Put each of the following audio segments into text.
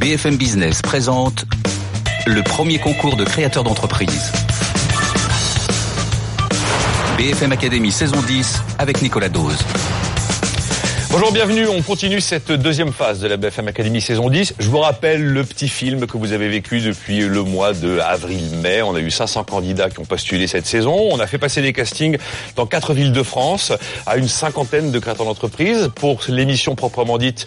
BFM Business présente le premier concours de créateurs d'entreprise. BFM Academy saison 10 avec Nicolas Dose. Bonjour, bienvenue. On continue cette deuxième phase de la BFM Academy saison 10. Je vous rappelle le petit film que vous avez vécu depuis le mois de avril-mai. On a eu 500 candidats qui ont postulé cette saison. On a fait passer des castings dans quatre villes de France à une cinquantaine de créateurs d'entreprise. Pour l'émission proprement dite,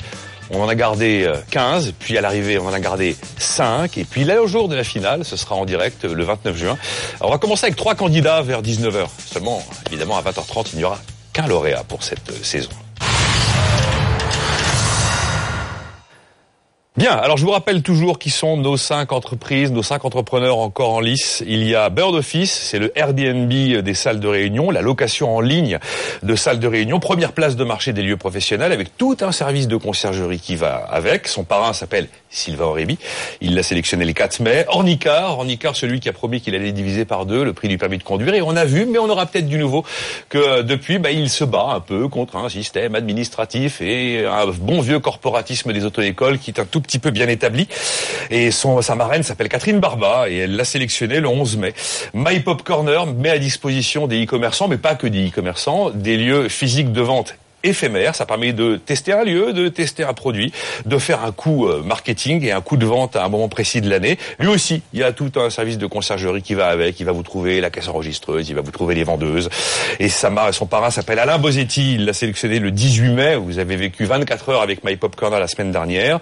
on en a gardé 15, puis à l'arrivée, on en a gardé 5, et puis là, au jour de la finale, ce sera en direct le 29 juin. On va commencer avec trois candidats vers 19h. Seulement, évidemment, à 20h30, il n'y aura qu'un lauréat pour cette saison. Bien, alors je vous rappelle toujours qui sont nos cinq entreprises, nos cinq entrepreneurs encore en lice. Il y a Bird Office, c'est le Airbnb des salles de réunion, la location en ligne de salles de réunion, première place de marché des lieux professionnels avec tout un service de conciergerie qui va avec. Son parrain s'appelle Sylvain Aurébi. Il l'a sélectionné le 4 mai. Ornicar, Ornicar, celui qui a promis qu'il allait diviser par deux le prix du permis de conduire. Et on a vu, mais on aura peut-être du nouveau, que depuis, bah, il se bat un peu contre un système administratif et un bon vieux corporatisme des auto-écoles qui est un tout petit peu bien établi. Et son, sa marraine s'appelle Catherine Barba et elle l'a sélectionné le 11 mai. My Pop Corner met à disposition des e-commerçants, mais pas que des e-commerçants, des lieux physiques de vente éphémère. Ça permet de tester un lieu, de tester un produit, de faire un coup euh, marketing et un coup de vente à un moment précis de l'année. Lui aussi, il y a tout un service de conciergerie qui va avec. Il va vous trouver la caisse enregistreuse, il va vous trouver les vendeuses. Et son parrain s'appelle Alain Bosetti. Il l'a sélectionné le 18 mai. Vous avez vécu 24 heures avec My Popcorn la semaine dernière.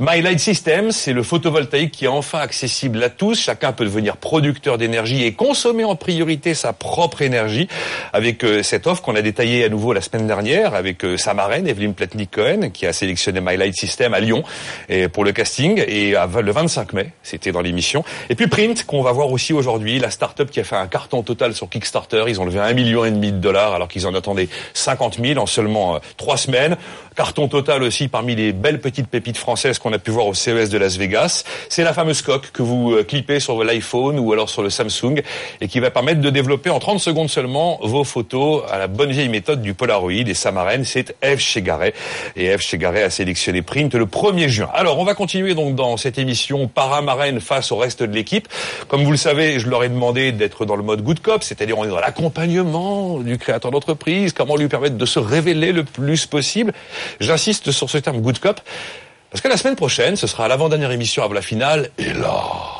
My Light System, c'est le photovoltaïque qui est enfin accessible à tous. Chacun peut devenir producteur d'énergie et consommer en priorité sa propre énergie avec euh, cette offre qu'on a détaillée à nouveau la semaine dernière avec euh, sa marraine, Platnik-Cohen, qui a sélectionné My Light System à Lyon et pour le casting. Et le 25 mai, c'était dans l'émission. Et puis Print, qu'on va voir aussi aujourd'hui, la start-up qui a fait un carton total sur Kickstarter. Ils ont levé un million et demi de dollars alors qu'ils en attendaient 50 000 en seulement euh, trois semaines. Carton total aussi parmi les belles petites pépites françaises qu'on a pu voir au CES de Las Vegas. C'est la fameuse coque que vous euh, clipez sur l'iPhone ou alors sur le Samsung et qui va permettre de développer en 30 secondes seulement vos photos à la bonne vieille méthode du Polaroid. Et sa c'est Eve Chegaray. Et Eve Chegaray a sélectionné Print le 1er juin. Alors, on va continuer donc dans cette émission para-marraine face au reste de l'équipe. Comme vous le savez, je leur ai demandé d'être dans le mode good cop, c'est-à-dire on est dans l'accompagnement du créateur d'entreprise, comment lui permettre de se révéler le plus possible. J'insiste sur ce terme good cop, parce que la semaine prochaine, ce sera l'avant-dernière émission avant la finale, et là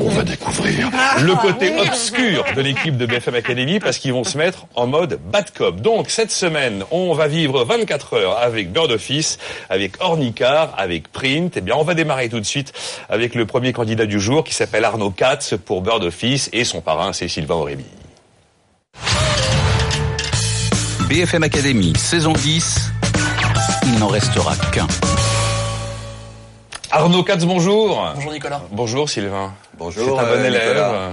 on va découvrir le côté obscur de l'équipe de BFM Academy parce qu'ils vont se mettre en mode bad cop. Donc cette semaine, on va vivre 24 heures avec Bird Office, avec Ornicar, avec Print. Eh bien, on va démarrer tout de suite avec le premier candidat du jour qui s'appelle Arnaud Katz pour Bird Office et son parrain c'est Sylvain Aurébi. BFM Academy, saison 10, il n'en restera qu'un. Arnaud Katz, bonjour. Bonjour Nicolas. Bonjour Sylvain. Bonjour. C'est un bon euh, élève. Nicolas.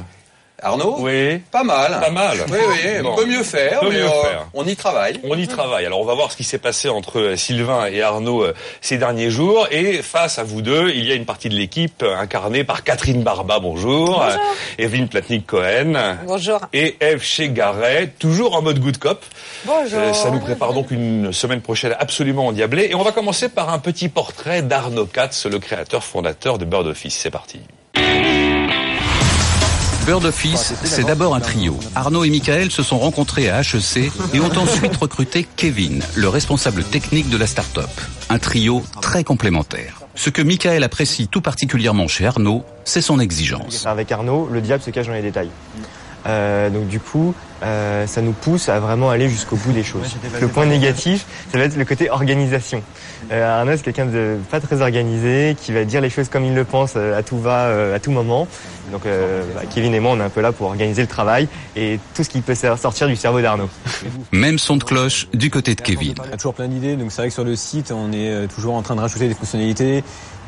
Arnaud Oui. Pas mal. Pas mal. Oui, oui, Bon. on peut mieux faire, Peut mais mieux euh, faire. on y travaille. On y travaille. Alors on va voir ce qui s'est passé entre euh, Sylvain et Arnaud euh, ces derniers jours. Et face à vous deux, il y a une partie de l'équipe incarnée par Catherine Barba, bonjour. Bonjour. Evelyne Platnik-Cohen. Bonjour. Et Eve Chegaray, toujours en mode good cop. Bonjour. Euh, ça nous prépare donc une semaine prochaine absolument endiablée. Et on va commencer par un petit portrait d'Arnaud Katz, le créateur fondateur de Bird Office. C'est parti. Bird Office, c'est d'abord un trio. Arnaud et Michael se sont rencontrés à HEC et ont ensuite recruté Kevin, le responsable technique de la start-up. Un trio très complémentaire. Ce que Michael apprécie tout particulièrement chez Arnaud, c'est son exigence. Avec Arnaud, le diable se cache dans les détails. Euh, donc du coup, euh, ça nous pousse à vraiment aller jusqu'au bout des choses. Le point négatif, ça va être le côté organisation. Euh, Arnaud, c'est quelqu'un de pas très organisé, qui va dire les choses comme il le pense euh, à tout va, euh, à tout moment. Donc euh, bah, Kevin et moi, on est un peu là pour organiser le travail et tout ce qui peut sortir du cerveau d'Arnaud. Même son de cloche du côté de Kevin. On a toujours plein d'idées, donc c'est vrai que sur le site, on est toujours en train de rajouter des fonctionnalités.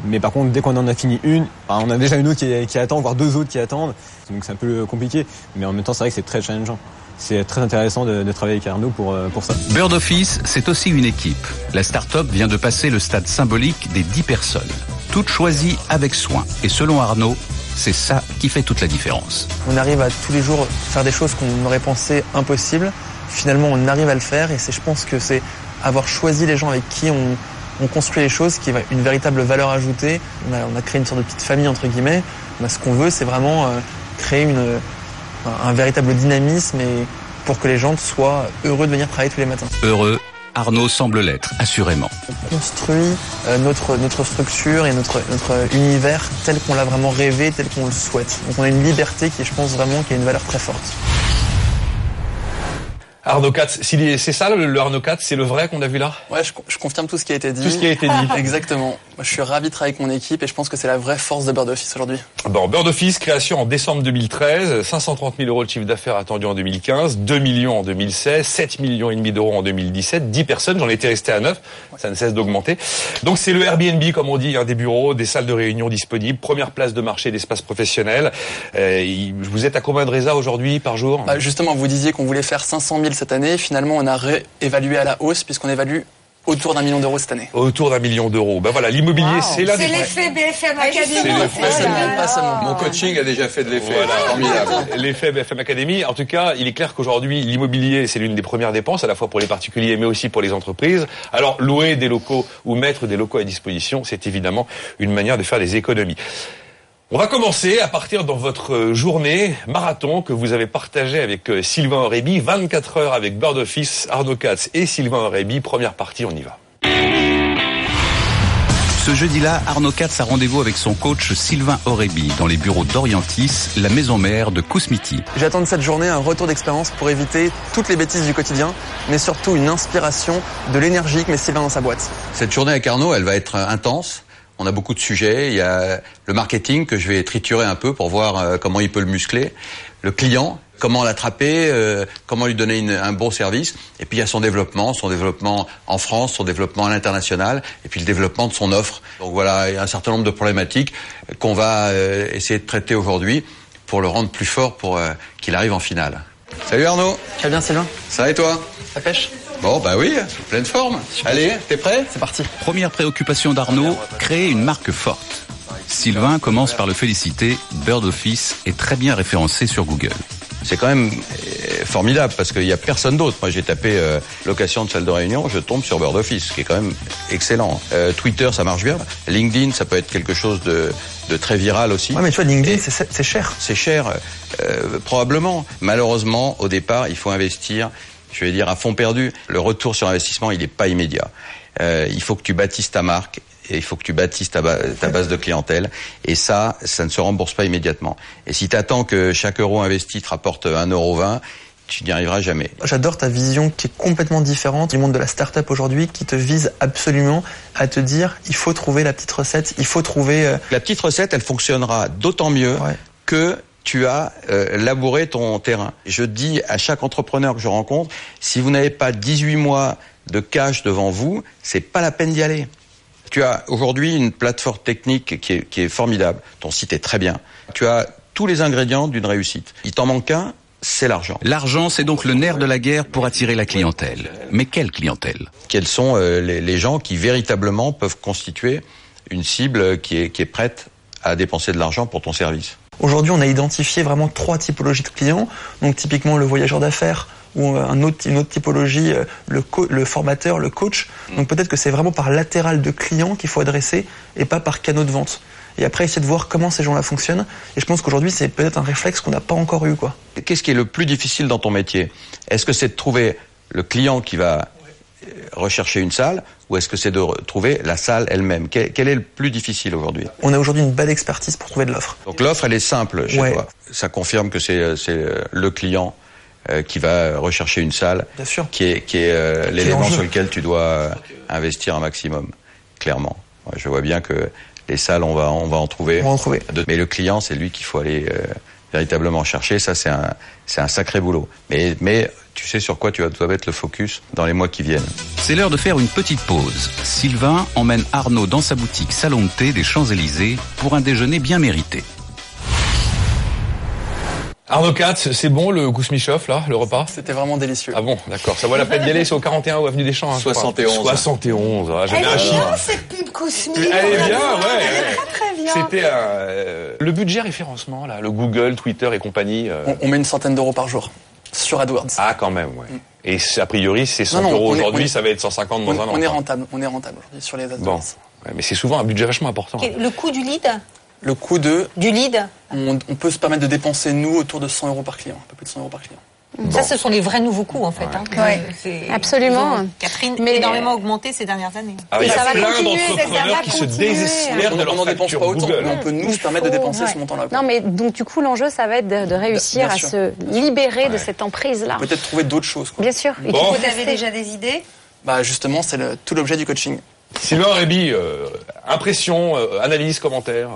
Mais par contre, dès qu'on en a fini une, on a déjà une autre qui, qui attend, voire deux autres qui attendent. Donc c'est un peu compliqué. Mais en même temps, c'est vrai que c'est très challengeant. C'est très intéressant de, de travailler avec Arnaud pour, euh, pour ça. Bird Office, c'est aussi une équipe. La start-up vient de passer le stade symbolique des 10 personnes. Toutes choisies avec soin. Et selon Arnaud, c'est ça qui fait toute la différence. On arrive à tous les jours faire des choses qu'on aurait pensé impossibles. Finalement, on arrive à le faire et c'est, je pense que c'est avoir choisi les gens avec qui on, on construit les choses qui ont une véritable valeur ajoutée. On a, on a créé une sorte de petite famille entre guillemets. Bah, ce qu'on veut, c'est vraiment euh, créer une, un, un véritable dynamisme et pour que les gens soient heureux de venir travailler tous les matins. Heureux, Arnaud semble l'être, assurément. On construit euh, notre, notre structure et notre, notre univers tel qu'on l'a vraiment rêvé, tel qu'on le souhaite. Donc on a une liberté qui, je pense vraiment, qui a une valeur très forte. Arnaud Katz, s'il est- c'est ça le, le Arnaud Katz, c'est le vrai qu'on a vu là? Ouais, je, je confirme tout ce qui a été dit. Tout ce qui a été dit. Exactement. Moi, je suis ravi de travailler avec mon équipe et je pense que c'est la vraie force de Bird Office aujourd'hui. Bon, Bird Office, création en décembre 2013, 530 000 euros de chiffre d'affaires attendu en 2015, 2 millions en 2016, 7 millions et demi d'euros en 2017, 10 personnes, j'en étais resté à 9, ça ne cesse d'augmenter. Donc c'est le Airbnb, comme on dit, hein, des bureaux, des salles de réunion disponibles, première place de marché d'espace professionnel. Euh, vous êtes à combien de résas aujourd'hui par jour? Bah, justement, vous disiez qu'on voulait faire 500 000 cette année. Finalement, on a réévalué à la hausse puisqu'on évalue autour d'un million d'euros cette année. Autour d'un million d'euros. Ben voilà, l'immobilier, c'est là C'est l'effet BFM C'est Academy. l'effet. Mon coaching a déjà fait de l'effet. Voilà. L'effet BFM Academy. En tout cas, il est clair qu'aujourd'hui, l'immobilier, c'est l'une des premières dépenses, à la fois pour les particuliers, mais aussi pour les entreprises. Alors, louer des locaux ou mettre des locaux à disposition, c'est évidemment une manière de faire des économies. On va commencer à partir dans votre journée marathon que vous avez partagée avec euh, Sylvain Aurébi, 24 heures avec Bird Office, Arnaud Katz et Sylvain Aurébi. Première partie, on y va. Ce jeudi-là, Arnaud Katz a rendez-vous avec son coach Sylvain Aurébi dans les bureaux d'Orientis, la maison mère de Kousmiti. J'attends de cette journée un retour d'expérience pour éviter toutes les bêtises du quotidien, mais surtout une inspiration de l'énergie que met Sylvain dans sa boîte. Cette journée avec Arnaud, elle va être intense. On a beaucoup de sujets. Il y a le marketing que je vais triturer un peu pour voir euh, comment il peut le muscler. Le client, comment l'attraper, euh, comment lui donner une- un bon service. Et puis il y a son développement, son développement en France, son développement à l'international, et puis le développement de son offre. Donc voilà, il y a un certain nombre de problématiques qu'on va euh, essayer de traiter aujourd'hui pour le rendre plus fort pour euh, qu'il arrive en finale. Salut Arnaud, Tu vas bien Sylvain ça va et toi? Ça pêche? Bon bah oui, pleine forme. Allez, t'es prêt? C'est parti. Première préoccupation d'Arnaud, créer une marque forte. Sylvain commence par le féliciter, Bird Office est très bien référencé sur Google. C'est quand même euh, formidable parce qu'il n'y a personne d'autre. Moi, j'ai tapé euh, location de salle de réunion, je tombe sur Bird Office, ce qui est quand même excellent. Euh, Twitter, ça marche bien. LinkedIn, ça peut être quelque chose de, de très viral aussi. Ouais, mais tu vois, LinkedIn, c'est c'est cher. C'est cher, euh, probablement. Malheureusement, au départ, il faut investir, je vais dire, à fond perdu. Le retour sur investissement, il n'est pas immédiat. Euh, il faut que tu bâtisses ta marque et il faut que tu bâtisses ta, ba- ta base de clientèle. Et ça, ça ne se rembourse pas immédiatement. Et si tu attends que chaque euro investi te rapporte 1,20€, tu n'y arriveras jamais. J'adore ta vision qui est complètement différente du monde de la start-up aujourd'hui qui te vise absolument à te dire il faut trouver la petite recette, il faut trouver euh, La petite recette, elle fonctionnera d'autant mieux Ouais. que tu as euh, labouré ton terrain. Je dis à chaque entrepreneur que je rencontre, si vous n'avez pas 18 mois de cash devant vous, c'est pas la peine d'y aller. Tu as aujourd'hui une plateforme technique qui est, qui est formidable. Ton site est très bien. Tu as tous les ingrédients d'une réussite. Il t'en manque un, c'est l'argent. L'argent, c'est donc le nerf de la guerre pour attirer la clientèle. Mais quelle clientèle? Quels sont euh, les, les gens qui véritablement peuvent constituer une cible qui est, qui est prête à dépenser de l'argent pour ton service? Aujourd'hui, on a identifié vraiment trois typologies de clients. Donc, typiquement, le voyageur d'affaires ou euh, un autre, une autre typologie, euh, le, formateur, le coach. Donc, peut-être que c'est vraiment par latéral de clients qu'il faut adresser et pas par canaux de vente. Et après, essayer de voir comment ces gens-là fonctionnent. Et je pense qu'aujourd'hui, c'est peut-être un réflexe qu'on n'a pas encore eu, quoi. Qu'est-ce qui est le plus difficile dans ton métier? Est-ce que c'est de trouver le client qui va rechercher une salle ou est-ce que c'est de trouver la salle elle-même? Quel, est le plus difficile aujourd'hui? On a aujourd'hui une belle expertise pour trouver de l'offre. Donc l'offre, elle est simple chez Ouais. toi. Ça confirme que c'est euh, c'est, euh, le client euh, qui va rechercher une salle Bien sûr. qui est, qui est l'élément sur lequel tu dois investir un maximum, clairement. Je vois bien que les salles, on va, on va en trouver. On va en trouver. Mais le client, c'est lui qu'il faut aller véritablement chercher. Ça, c'est un, c'est un sacré boulot. Mais, mais tu sais sur quoi tu vas, dois mettre le focus dans les mois qui viennent. C'est l'heure de faire une petite pause. Sylvain emmène Arnaud dans sa boutique Salon de thé des Champs-Élysées pour un déjeuner bien mérité. Arnaud Katz, c'est bon le Kousmichov, là, le repas? C'était vraiment délicieux. Ah bon, d'accord. Ça vaut la peine d'y aller, c'est au 41 ou avenue des Champs. hein, je crois. 71. 71, ah, j'avais un chiffre. bien cette pub cosmique. Elle est bien, ouais. Elle est très très bien. C'était un, euh, le budget référencement, là, le Google, Twitter et compagnie. euh, On, on met une centaine d'euros par jour. Sur AdWords. Ah, quand même, ouais. Et c'est- a priori, c'est 100 Non, non, euros aujourd'hui, ça va être 150 dans On, un an. on est rentable, on est rentable aujourd'hui sur les AdWords. Bon. Ouais, mais c'est souvent un budget vachement important. Ok, Le coût du lead? Le coût de, Du lead? On, on peut se permettre de dépenser nous autour de 100 euros par client, un peu plus de 100 euros par client. Ça, ce sont les vrais nouveaux coûts, en fait. hein. Ouais. C'est- Absolument. ont, Catherine, Mais- énormément augmenté ces dernières années. Ah, il y ça a va plein continuer, ça d'entrepreneurs va qui se désespèrent On de leur n'en dépense pas autant, Google. on peut nous permettre de dépenser ouais. ce montant-là. Non, mais donc du coup, l'enjeu, ça va être de, de réussir à se libérer de cette emprise-là. Peut-être trouver d'autres choses. Quoi. Bien sûr. Et Bon. faut Vous avez déjà des idées? Bah justement, c'est le- tout l'objet du coaching. Sylvain Réby, euh, impression, euh, analyse, commentaire,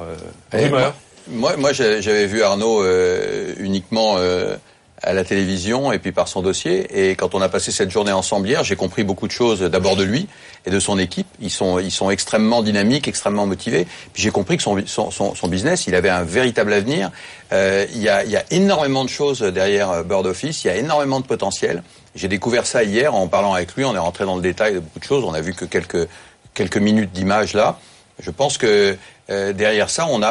euh, Et rumeur. Moi, moi j'avais vu Arnaud euh, uniquement euh, à la télévision et puis par son dossier. Et quand on a passé cette journée ensemble hier, j'ai compris beaucoup de choses d'abord de lui et de son équipe. Ils sont, ils sont extrêmement dynamiques, extrêmement motivés. Puis j'ai compris que son, son, son, son business, il avait un véritable avenir. Euh, il, y a, il y a énormément de choses derrière euh, Bird Office. Il y a énormément de potentiel. J'ai découvert ça hier en parlant avec lui. On est rentré dans le détail de beaucoup de choses. On a vu que quelques quelques minutes d'image là. Je pense que euh, derrière ça, on a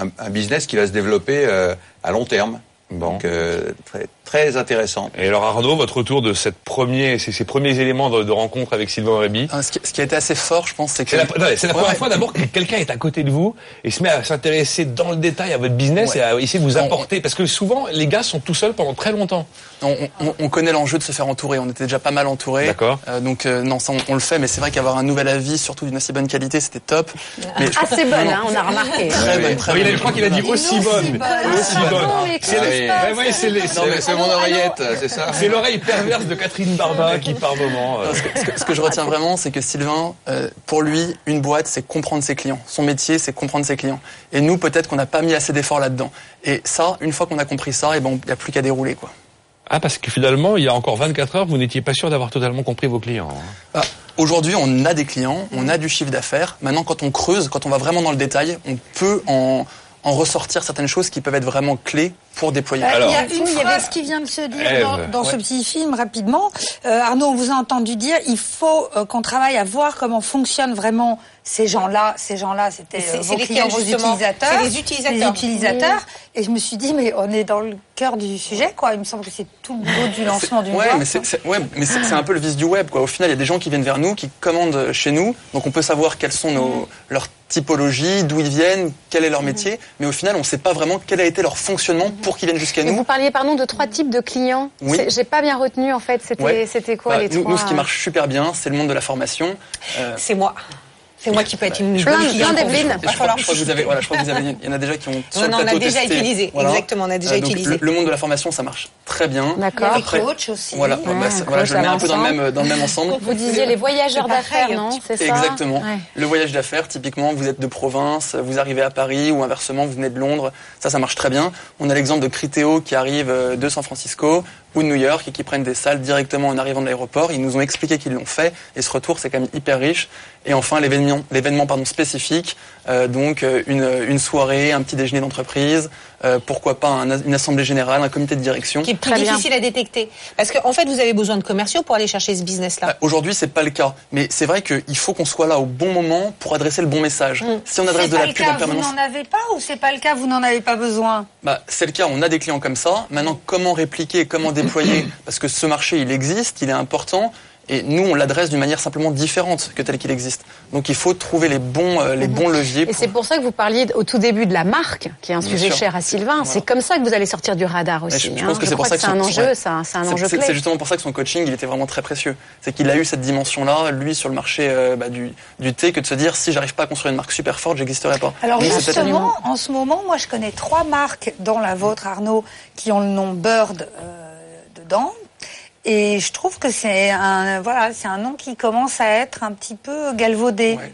un, un- un business qui va se développer euh, à long terme. Bon. Donc euh, très, très intéressant. Et alors Arnaud, votre retour de cette premier, ces, ces premiers éléments de, de rencontre avec Sylvain Réby Ah, ce, qui, ce qui a été assez fort, je pense, c'est que C'est la, attendez, c'est la Ouais, première ouais. fois d'abord que quelqu'un est à côté de vous et se met à s'intéresser dans le détail à votre business Ouais. et à essayer de vous On- apporter. Parce que souvent, les gars sont tout seuls pendant très longtemps. on, on- on connaît l'enjeu de se faire entourer. On était déjà pas mal entouré. D'accord. Euh, donc euh, non, ça on, on le fait, mais c'est vrai qu'avoir un nouvel avis, surtout d'une aussi bonne qualité, c'était top. Mais je- Assez bonne, hein, on a remarqué. Très bonne, très Ah oui, il a- bonne. je crois qu'il a dit aussi bonne. Aussi bonne. Mais C'est les- mon oreillette, c'est ça. c'est l'oreille perverse de Catherine Barba qui par moment. euh, Non, ce, que, ce que- ce que je retiens vraiment, c'est que Sylvain, euh, pour lui, une boîte, c'est comprendre ses clients. Son métier, c'est comprendre ses clients. Et nous, peut-être qu'on n'a pas mis assez d'efforts là-dedans. Et ça, une fois qu'on a compris ça, et ben, il n'y a plus qu'à dérouler, quoi. Ah, parce que finalement, il y a encore 24 heures, vous n'étiez pas sûr d'avoir totalement compris vos clients. hein. Bah, Aujourd'hui, on a des clients, on a du chiffre d'affaires. Maintenant, quand on creuse, quand on va vraiment dans le détail, on peut en, en ressortir certaines choses qui peuvent être vraiment clés pour déployer. Euh, Alors. il y a une phrase qui vient de se dire Ève. dans, dans ce petit film rapidement. Euh, Arnaud, on vous a entendu dire il faut euh, qu'on travaille à voir comment fonctionnent vraiment ces gens-là. Ces gens-là, c'était euh, vos clients, vos utilisateurs. C'est les utilisateurs. Les utilisateurs. Et je me suis dit, mais on est dans le cœur du sujet, quoi. Il me semble que c'est tout le boulot du lancement d'une Ouais, mais c'est c'est- ouais, mais c'est c'est un peu le vice du web. Quoi. Au final, il y a des gens qui viennent vers nous, qui commandent chez nous, donc on peut savoir quelles sont nos, leurs typologies, d'où ils viennent, quel est leur métier, mais au final, on ne sait pas vraiment quel a été leur fonctionnement pour qu'ils viennent jusqu'à nous. vous parliez, pardon, de trois types de clients. Oui. J'ai pas bien retenu, en fait. C'était Ouais. c'était quoi Bah, les nous, trois nous, ce qui marche super bien, c'est le monde de la formation. Euh, C'est moi. C'est moi qui peux être une Plein d'Evelyne. Je, crois, falloir- je crois que vous avez, voilà, je crois que vous avez, il y en a déjà qui ont sur Non, le on a déjà testé. utilisé. Exactement, on a déjà Euh, donc, utilisé. Le, le monde de la formation, ça marche très bien. D'accord. Après- coachs aussi. Voilà, Ouais, bah, voilà, coach, je le mets un peu dans le même, dans le même ensemble. Vous disiez les voyageurs d'affaires, non petit C'est ça Exactement. Ouais. Le voyage d'affaires, typiquement, vous êtes de province, vous arrivez à Paris ou inversement, vous venez de Londres. Ça, ça marche très bien. On a l'exemple de Criteo qui arrive euh, de San Francisco ou de New York et qui prennent des salles directement en arrivant de l'aéroport. Ils nous ont expliqué qu'ils l'ont fait et ce retour, c'est quand même hyper riche. Et enfin, l'événement, l'événement pardon spécifique, euh, donc euh, une, une soirée, un petit déjeuner d'entreprise, euh, pourquoi pas un- une assemblée générale, un comité de direction. Qui est plus Très bien. difficile à détecter. Parce qu'en fait, vous avez besoin de commerciaux pour aller chercher ce Euh, business-là. Aujourd'hui, c'est pas le cas, mais c'est vrai qu'il faut qu'on soit là au bon moment pour adresser le bon message. Si on adresse C'est de la le pub cas, en vous permanence, n'en avez pas ou c'est pas le cas, vous n'en avez pas besoin? Bah, c'est le cas, on a des clients comme ça. Maintenant, comment répliquer, comment déployer? Parce que ce marché, il existe, il est important. Et nous, on l'adresse d'une manière simplement différente que tel qu'il existe. Donc, il faut trouver les bons, euh, les bons leviers. Et pour- c'est pour ça que vous parliez au tout début de la marque, qui est un sujet cher à Sylvain. C'est comme ça que vous allez sortir du radar aussi. je- je hein. pense que c'est pour ça que c'est un son- enjeu, ouais. c'est un, c'est un C'est- enjeu c'est- clé. C'est justement pour ça que son coaching, il était vraiment très précieux. C'est qu'il a eu cette dimension-là, lui, sur le marché euh, bah, du, du thé, que de se dire si j'arrive pas à construire une marque super forte, j'existerai pas. Alors justement, en ce moment, moi je connais trois marques, dont la vôtre Arnaud, qui ont le nom Bird euh, dedans. Et je trouve que c'est un voilà, c'est un nom qui commence à être un petit peu galvaudé. Ouais.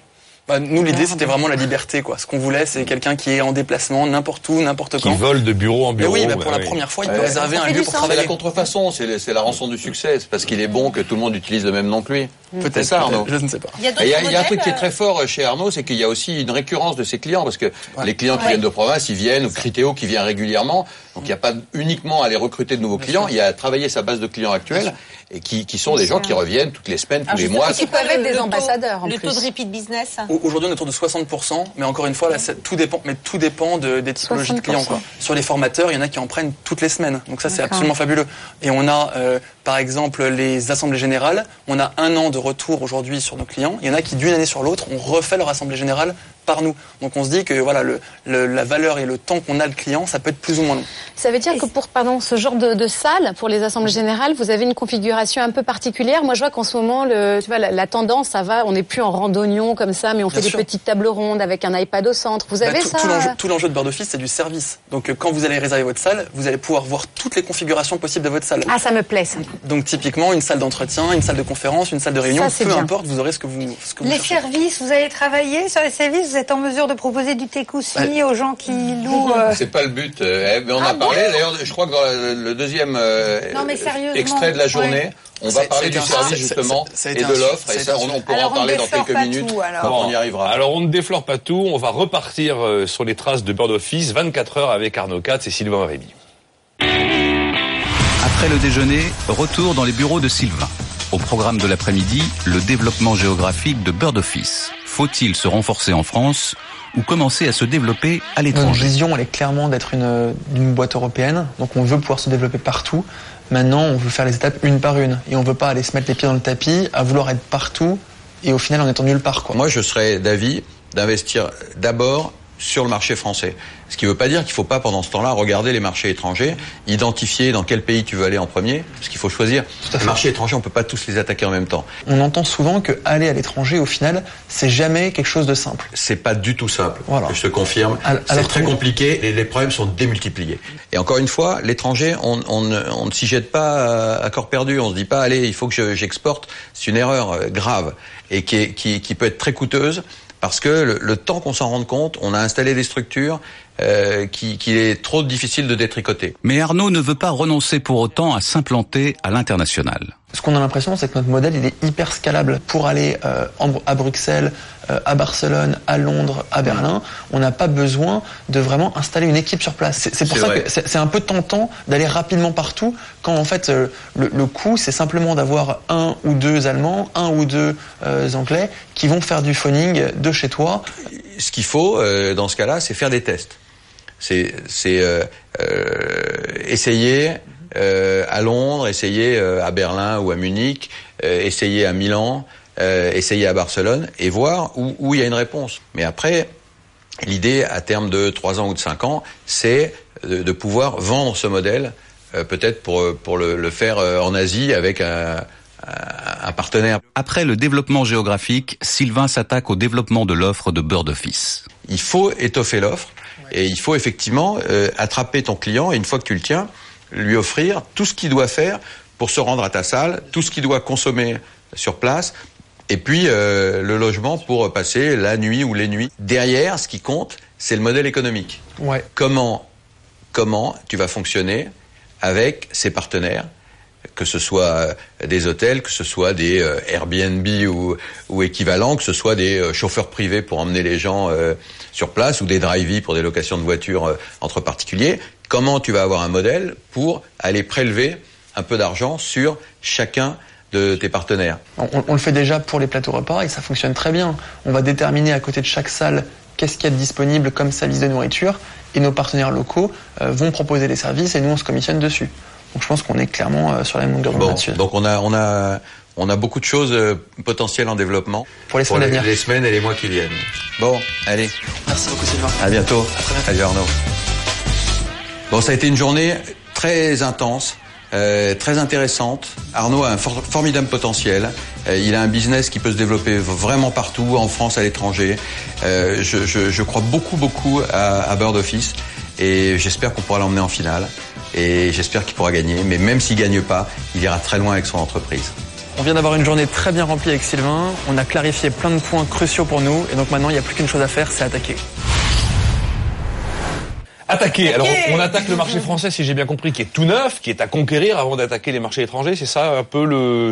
Bah, nous, l'idée, c'était vraiment la liberté. Quoi. Ce qu'on voulait, c'est quelqu'un qui est en déplacement, n'importe où, n'importe Qui quand. vole de bureau en Mais bureau. oui, bah, pour bah la oui. première fois, il peut Ouais. réserver un lieu pour sens. C'est la travailler. contrefaçon, c'est la rançon du succès. C'est parce qu'il est bon que tout le monde utilise le même nom que lui. Peut-être C'est ça, Arnaud. Je ne sais pas. Il y a Et d'autres Il y, a, il y a un truc qui est très fort chez Arnaud, c'est qu'il y a aussi une récurrence de ses clients, parce que Ouais. les clients qui Ouais. viennent de province, ils viennent, ou Critéo qui vient régulièrement, donc il n'y a pas uniquement à aller recruter de nouveaux clients, il y a à travailler sa base de clients actuels, et qui, qui sont des gens qui reviennent toutes les semaines, tous les mois. Qui peuvent être des ambassadeurs en Le plus. taux de repeat business Au- Aujourd'hui, on est autour de 60%, mais encore une fois, là, tout dépend, mais tout dépend de, des typologies de clients. Quoi. Sur les formateurs, il y en a qui en prennent toutes les semaines, donc ça, c'est absolument fabuleux. Et on a, euh, par exemple, les assemblées générales. On a un an de retour aujourd'hui sur nos clients. Il y en a qui, d'une année sur l'autre, ont refait leur assemblée générale par nous. Donc on se dit que voilà, le, le- la valeur et le temps qu'on a le client, ça peut être plus ou moins long. Ça veut dire que pour pardon, ce genre de, de salle, pour les assemblées générales, vous avez une configuration un peu particulière. Moi, je vois qu'en ce moment, le, tu vois, la, la tendance, ça va. On n'est plus en randonnion comme ça, mais on Bien fait sûr. des petites tables rondes avec un iPad au centre. Vous Bah, avez tout, ça tout l'enjeu- de Bird Office, c'est du service. Donc euh, quand vous allez réserver votre salle, vous allez pouvoir voir toutes les configurations possibles de votre salle. Ah, ça me plaît. Ça. Donc typiquement une salle d'entretien, une salle de conférence, une salle de réunion, Ça, peu bien. importe, vous aurez ce que vous, ce que vous Les cherchez. services, vous avez travaillé sur les services, vous êtes en mesure de proposer du tekoussi aux gens qui louent. euh, C'est pas le but. euh, mais on Ah a parlé, bon d'ailleurs, je crois que dans le, le deuxième euh, Non, mais sérieusement, extrait de la journée, ouais. on va parler du service justement ça et de l'offre, et ça, on, on pourra Alors, en parler dans quelques minutes tout, alors. on y arrivera? Alors on ne déflore pas tout, on va repartir euh, sur les traces de Bird Office 24 heures avec Arnaud Katz et Sylvain Rémy. Après le déjeuner, retour dans les bureaux de Sylvain. Au programme de l'après-midi, le développement géographique de Bird Office. Faut-il se renforcer en France ou commencer à se développer à Notre l'étranger vision, elle est clairement d'être une, une boîte européenne. Donc on veut pouvoir se développer partout. Maintenant, on veut faire les étapes une par une. Et on veut pas aller se mettre les pieds dans le tapis, à vouloir être partout et au final en étant nulle part. Quoi. Moi, je serais d'avis d'investir d'abord sur le marché français. Ce qui ne veut pas dire qu'il ne faut pas, pendant ce temps-là, regarder les marchés étrangers, identifier dans quel pays tu veux aller en premier, parce qu'il faut choisir. à Les marchés étrangers, on ne peut pas tous les attaquer en même temps. On entend souvent que aller à l'étranger, au final, c'est jamais quelque chose de simple. C'est pas du tout simple. Voilà. Je te confirme. C'est très compliqué et les problèmes sont démultipliés. Et encore une fois, l'étranger, on, on ne- on ne s'y jette pas à- corps perdu. On se dit pas, allez, il faut que je- j'exporte. C'est une erreur euh, grave et qui, est- qui, qui peut être très coûteuse parce que le, le temps qu'on s'en rende compte, on a installé des structures euh, qui, qui est trop difficile de détricoter. Mais Arnaud ne veut pas renoncer pour autant à s'implanter à l'international. Ce qu'on a l'impression, c'est que notre modèle, il est hyper scalable. Pour aller euh, à Bruxelles, euh, à Barcelone, à Londres, à Berlin, on n'a pas besoin de vraiment installer une équipe sur place. C'est pour ça vrai. que c'est c'est un peu tentant d'aller rapidement partout, quand en fait euh, le, le coût, c'est simplement d'avoir un ou deux Allemands, un ou deux euh, Anglais qui vont faire du phoning de chez toi. Ce qu'il faut euh, dans ce cas-là, c'est faire des tests. C'est c'est, euh, euh, essayer euh, à Londres, essayer euh, à Berlin ou à Munich, euh, essayer à Milan, euh, essayer à Barcelone et voir où, où il y a une réponse. Mais après, l'idée à terme de 3 ans ou de 5 ans, c'est de, de pouvoir vendre ce modèle, euh, peut-être pour, pour le, le faire en Asie avec un, un- un partenaire. Après le développement géographique, Sylvain s'attaque au développement de l'offre de Bird Office. il faut étoffer l'offre et il faut effectivement euh, attraper ton client et une fois que tu le tiens, lui offrir tout ce qu'il doit faire pour se rendre à ta salle, tout ce qu'il doit consommer sur place et puis euh, le logement pour passer la nuit ou les nuits. Derrière, ce qui compte, c'est le modèle économique. Ouais. Comment comment tu vas fonctionner avec ses partenaires que ce soit euh, des hôtels, que ce soit des euh, Airbnb ou, équivalents, que ce soit des euh, chauffeurs privés pour emmener les gens sur place ou des drive pour des locations de voitures entre particuliers. Comment tu vas avoir un modèle pour aller prélever un peu d'argent sur chacun de tes partenaires? On, le fait déjà pour les plateaux repas et ça fonctionne très bien. On va déterminer à côté de chaque salle qu'est-ce qu'il y a de disponible comme service de nourriture et nos partenaires locaux vont proposer les services et nous on se commissionne dessus. Donc je pense qu'on est clairement euh, sur la même longueur d'onde Bon, là-dessus. donc on a on a on a beaucoup de choses euh, potentielles en développement Pour les semaines à venir. les semaines et les mois qui viennent. Bon, allez, Merci beaucoup Sylvain. À bientôt. Salut Arnaud. Bon, ça a été une journée très intense, euh, très intéressante. Arnaud a un for- formidable potentiel. Euh, il a un business qui peut se développer vraiment partout, en France, à l'étranger. Euh, je, je- je crois beaucoup, beaucoup à, à Bird Office et j'espère qu'on pourra l'emmener en finale. Et j'espère qu'il pourra gagner. Mais même s'il gagne pas, il ira très loin avec son entreprise. On vient d'avoir une journée très bien remplie avec Sylvain. On a clarifié plein de points cruciaux pour nous et donc maintenant il n'y a plus qu'une chose à faire, c'est attaquer. Attaquer. Alors, on attaque le marché français, si j'ai bien compris, qui est tout neuf, qui est à conquérir avant d'attaquer les marchés étrangers. C'est ça un peu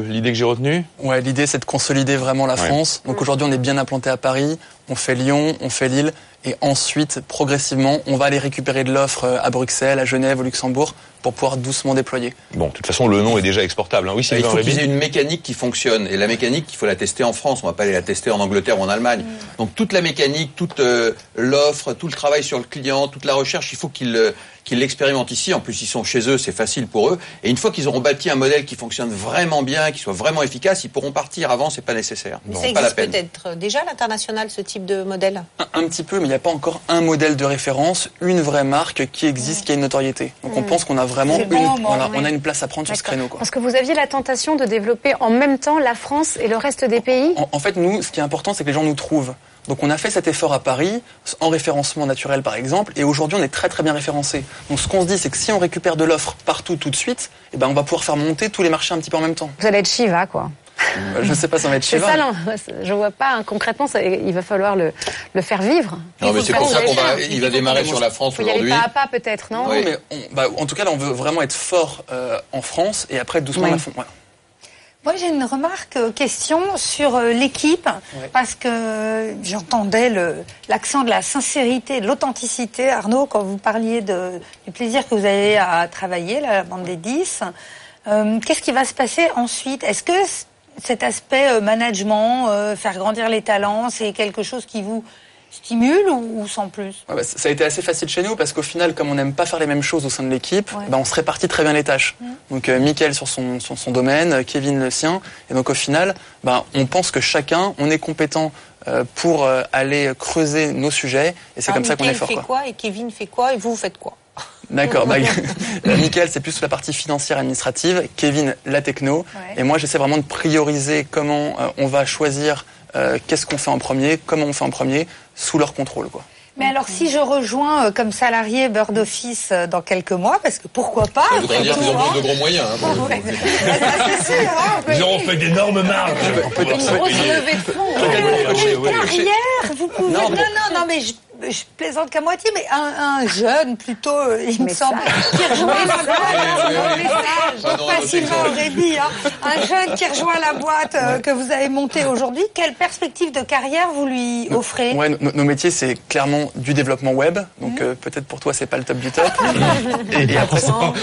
l'idée que j'ai retenue? Ouais, l'idée c'est de consolider vraiment la Ouais. France. Donc aujourd'hui, on est bien implanté à Paris, on fait Lyon, on fait Lille Et ensuite, progressivement, on va aller récupérer de l'offre euh, à Bruxelles, à Genève, au Luxembourg, pour pouvoir doucement déployer. Bon, de toute façon, le nom est déjà exportable. Hein. Oui, Il faut qu'ils aient une mécanique qui fonctionne. Et la mécanique, il faut la tester en France. On va pas aller la tester en Angleterre ou en Allemagne. Mm. Donc toute la mécanique, toute euh, l'offre, tout le travail sur le client, toute la recherche, il faut qu'ils euh, qu'ils l'expérimentent ici. En plus, ils sont chez eux, c'est facile pour eux. Et une fois qu'ils auront bâti un modèle qui fonctionne vraiment bien, qui soit vraiment efficace, ils pourront partir. Avant, c'est pas nécessaire. Mais ça pas la existe peut-être déjà à l'international, ce type de modèle? Un, un petit peu, mais il n'y a pas encore un modèle de référence, une vraie marque qui existe, qui a une notoriété. Donc on Mm. pense qu'on a vraiment une, bon voilà, oui. on a une place à prendre sur ce créneau. Quoi. Parce que vous aviez la tentation de développer en même temps la France et le reste des pays? En, en fait, nous, ce qui est important, c'est que les gens nous trouvent. Donc on a fait cet effort à Paris, en référencement naturel par exemple, et aujourd'hui on est très très bien référencé. Donc ce qu'on se dit, c'est que si on récupère de l'offre partout tout de suite, eh ben, on va pouvoir faire monter tous les marchés un petit peu en même temps. Vous allez être Shiva, quoi. Euh, Je ne sais pas si on va être C'est chez ça, non Je vois pas. hein, concrètement, ça- il va falloir le, le faire vivre. Non, mais c'est pour ça qu'on va, il va démarrer sur la France aujourd'hui. pas à pas, peut-être, non Non, mais on- bah, en tout cas, là, on veut vraiment être fort euh, en France et après doucement la fond. Moi, j'ai une remarque, euh, question sur euh, l'équipe, parce que j'entendais l'accent de la sincérité, de l'authenticité. Arnaud, quand vous parliez de, du plaisir que vous avez à travailler, la bande des 10, euh, qu'est-ce qui va se passer ensuite? Est-ce que cet aspect euh, management, euh, faire grandir les talents, c'est quelque chose qui vous stimule ou, ou sans plus? Ouais, bah, ça a été assez facile chez nous parce qu'au final, comme on n'aime pas faire les mêmes choses au sein de l'équipe, bah, on se répartit très bien les tâches. Donc, euh, Mickaël sur son, sur son domaine, euh, Kevin le sien. Et donc, au final, bah, on pense que chacun, on est compétent euh, pour euh, aller creuser nos sujets. Et c'est comme ça qu'on est fort. fait quoi. quoi et Kevin fait quoi et vous, vous faites quoi? D'accord. Bah, Mickaël, c'est plus la partie financière administrative. Kevin, la techno. Ouais. Et moi, j'essaie vraiment de prioriser comment on va choisir euh, qu'est-ce qu'on fait en premier, comment on fait en premier, sous leur contrôle. Quoi. Mais alors, si je rejoins euh, comme salarié Bird Office euh, dans quelques mois, parce que pourquoi pas Ça voudrait dire tout, qu'ils ont hein. de gros moyens. hein, pour. Ouais. C'est sûr, hein, Ils auront fait d'énormes marges. Une grosse levée de fonds. Carrière, vous pouvez. Non, Non, non, non, mais je, je plaisante qu'à moitié, mais un, un jeune plutôt, euh, il me semble, qui rejoint la boîte. non, pas Sylvain dit, hein. Un jeune qui rejoint la boîte euh, que vous avez montée aujourd'hui. Quelle perspective de carrière vous lui offrez? Ouais, no- nos métiers, c'est clairement du développement web. Donc euh, peut-être pour toi, c'est pas le top du top. et, et après, c'est Alors,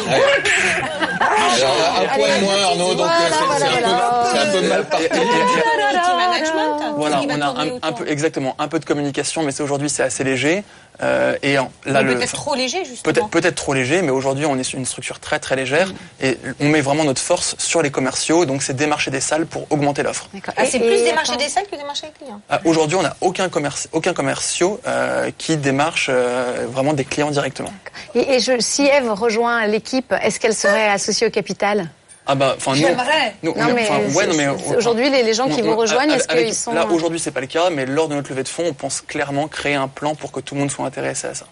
un point moins, Arnaud, donc c'est- un un peu mal parti. Community management Voilà, on a un, peu exactement un peu de communication, mais c'est aujourd'hui c'est assez léger. Euh, et en- là, Mais le, peut-être trop léger, justement. peut-être peut-être trop léger, mais aujourd'hui on est sur une structure très très légère et on met vraiment notre force sur les commerciaux. Donc c'est démarcher des salles pour augmenter l'offre. Ah, c'est Et- plus et démarcher des salles que démarcher les clients? Ah, Aujourd'hui, on n'a aucun commerce, aucun commerciaux euh, qui démarche euh, vraiment des clients directement. Et, et je, si Eve rejoint l'équipe, est-ce qu'elle serait associée au capital? Ah bah, enfin nous, Non, on- mais ouais, non, aujourd'hui, les, les gens qui vous rejoignent, est-ce qu'ils sont... Là, aujourd'hui, c'est pas le cas, mais lors de notre levée de fonds, on pense clairement créer un plan pour que tout le monde soit intéressé à ça.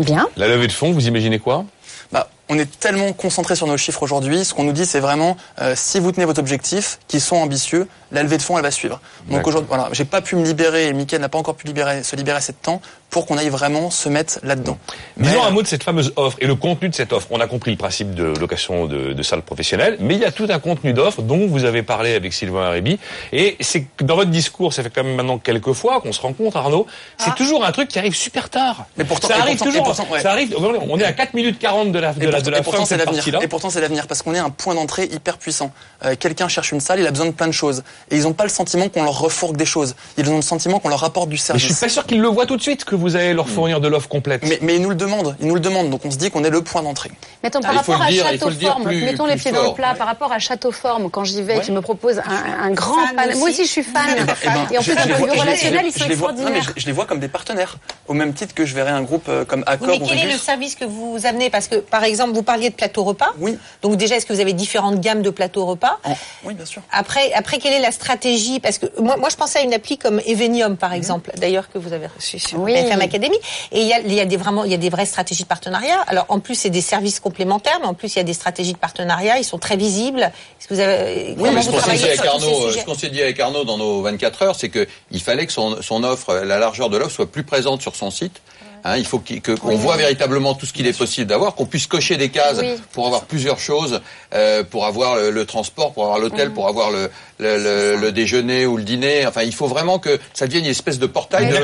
Bien. La levée de fonds, vous imaginez quoi? Bah, on est tellement concentré sur nos chiffres aujourd'hui. Ce qu'on nous dit, c'est vraiment euh, si vous tenez votre objectif, qui sont ambitieux, la levée de fonds, elle va suivre. Donc aujourd'hui, voilà, j'ai pas pu me libérer, et Mickaël n'a pas encore pu libérer, se libérer assez de temps pour qu'on aille vraiment se mettre là-dedans. Disons Mais- un mot de cette fameuse offre et le contenu de cette offre. On a compris le principe de location de, de salles professionnelles, mais il y a tout un contenu d'offres dont vous avez parlé avec Sylvain Arabi. Et c'est que dans votre discours, ça fait quand même maintenant quelques fois qu'on se rencontre, Arnaud. C'est toujours un truc qui arrive super tard. Mais pourtant- ça arrive pourtant- toujours. et pourtant, ouais. Ça arrive. On est à 4 minutes 40 de la de la, de la et pourtant, c'est l'avenir. Et pourtant, c'est l'avenir parce qu'on est un point d'entrée hyper puissant. Euh, Quelqu'un cherche une salle, il a besoin de plein de choses, et ils n'ont pas le sentiment qu'on leur refourgue des choses. Ils ont le sentiment qu'on leur rapporte du Mais je service. suis pas sûr qu'ils le voient tout de suite que vous allez leur fournir de l'offre complète. Mais, mais ils nous le demandent, ils nous le demandent, donc on se dit qu'on est le point d'entrée. Mettons par rapport à dire, plus- mettons les pieds dans le plat, ouais. par rapport à Château-Forme, quand j'y vais, Ouais. qui me propose un, un grand panel. Moi aussi. je suis fan. Et en plus, d'un point de vue relationnel, ils sont extraordinaires. je, les vois comme des partenaires, au même titre que je verrais un groupe euh, comme Accor mais ou quel est le service que vous amenez? Parce que, par exemple, vous parliez de plateau repas. Oui. Donc déjà, est-ce que vous avez différentes gammes de plateaux repas Oui, bien sûr. Après, après, quelle est la stratégie? Parce que moi, moi, je pensais à une appli comme Evenium, Mhm. par exemple, d'ailleurs que vous avez reçu sur Oui. BFM Academy. Et il y a, il y a des vraiment, il y a des vraies stratégies de partenariat. Alors, en plus, c'est des services complémentaires, mais en plus, il y a des stratégies de partenariat. Ils sont très visibles. Est-ce que vous avez Oui, comment mais ce qu'on s'est dit avec Arnaud, ces sujets ce qu'on s'est dit avec Arnaud dans nos 24 heures, c'est que il fallait que son, son offre, la largeur de l'offre soit plus présente sur son site. Hein, il faut qu'on voit véritablement tout ce qu'il est possible d'avoir, qu'on puisse cocher des cases Oui. pour avoir plusieurs choses, euh, pour avoir le, le transport, pour avoir l'hôtel, pour avoir le, le, le- le déjeuner ou le dîner. Enfin, il faut vraiment que ça devienne une espèce de portail de Mais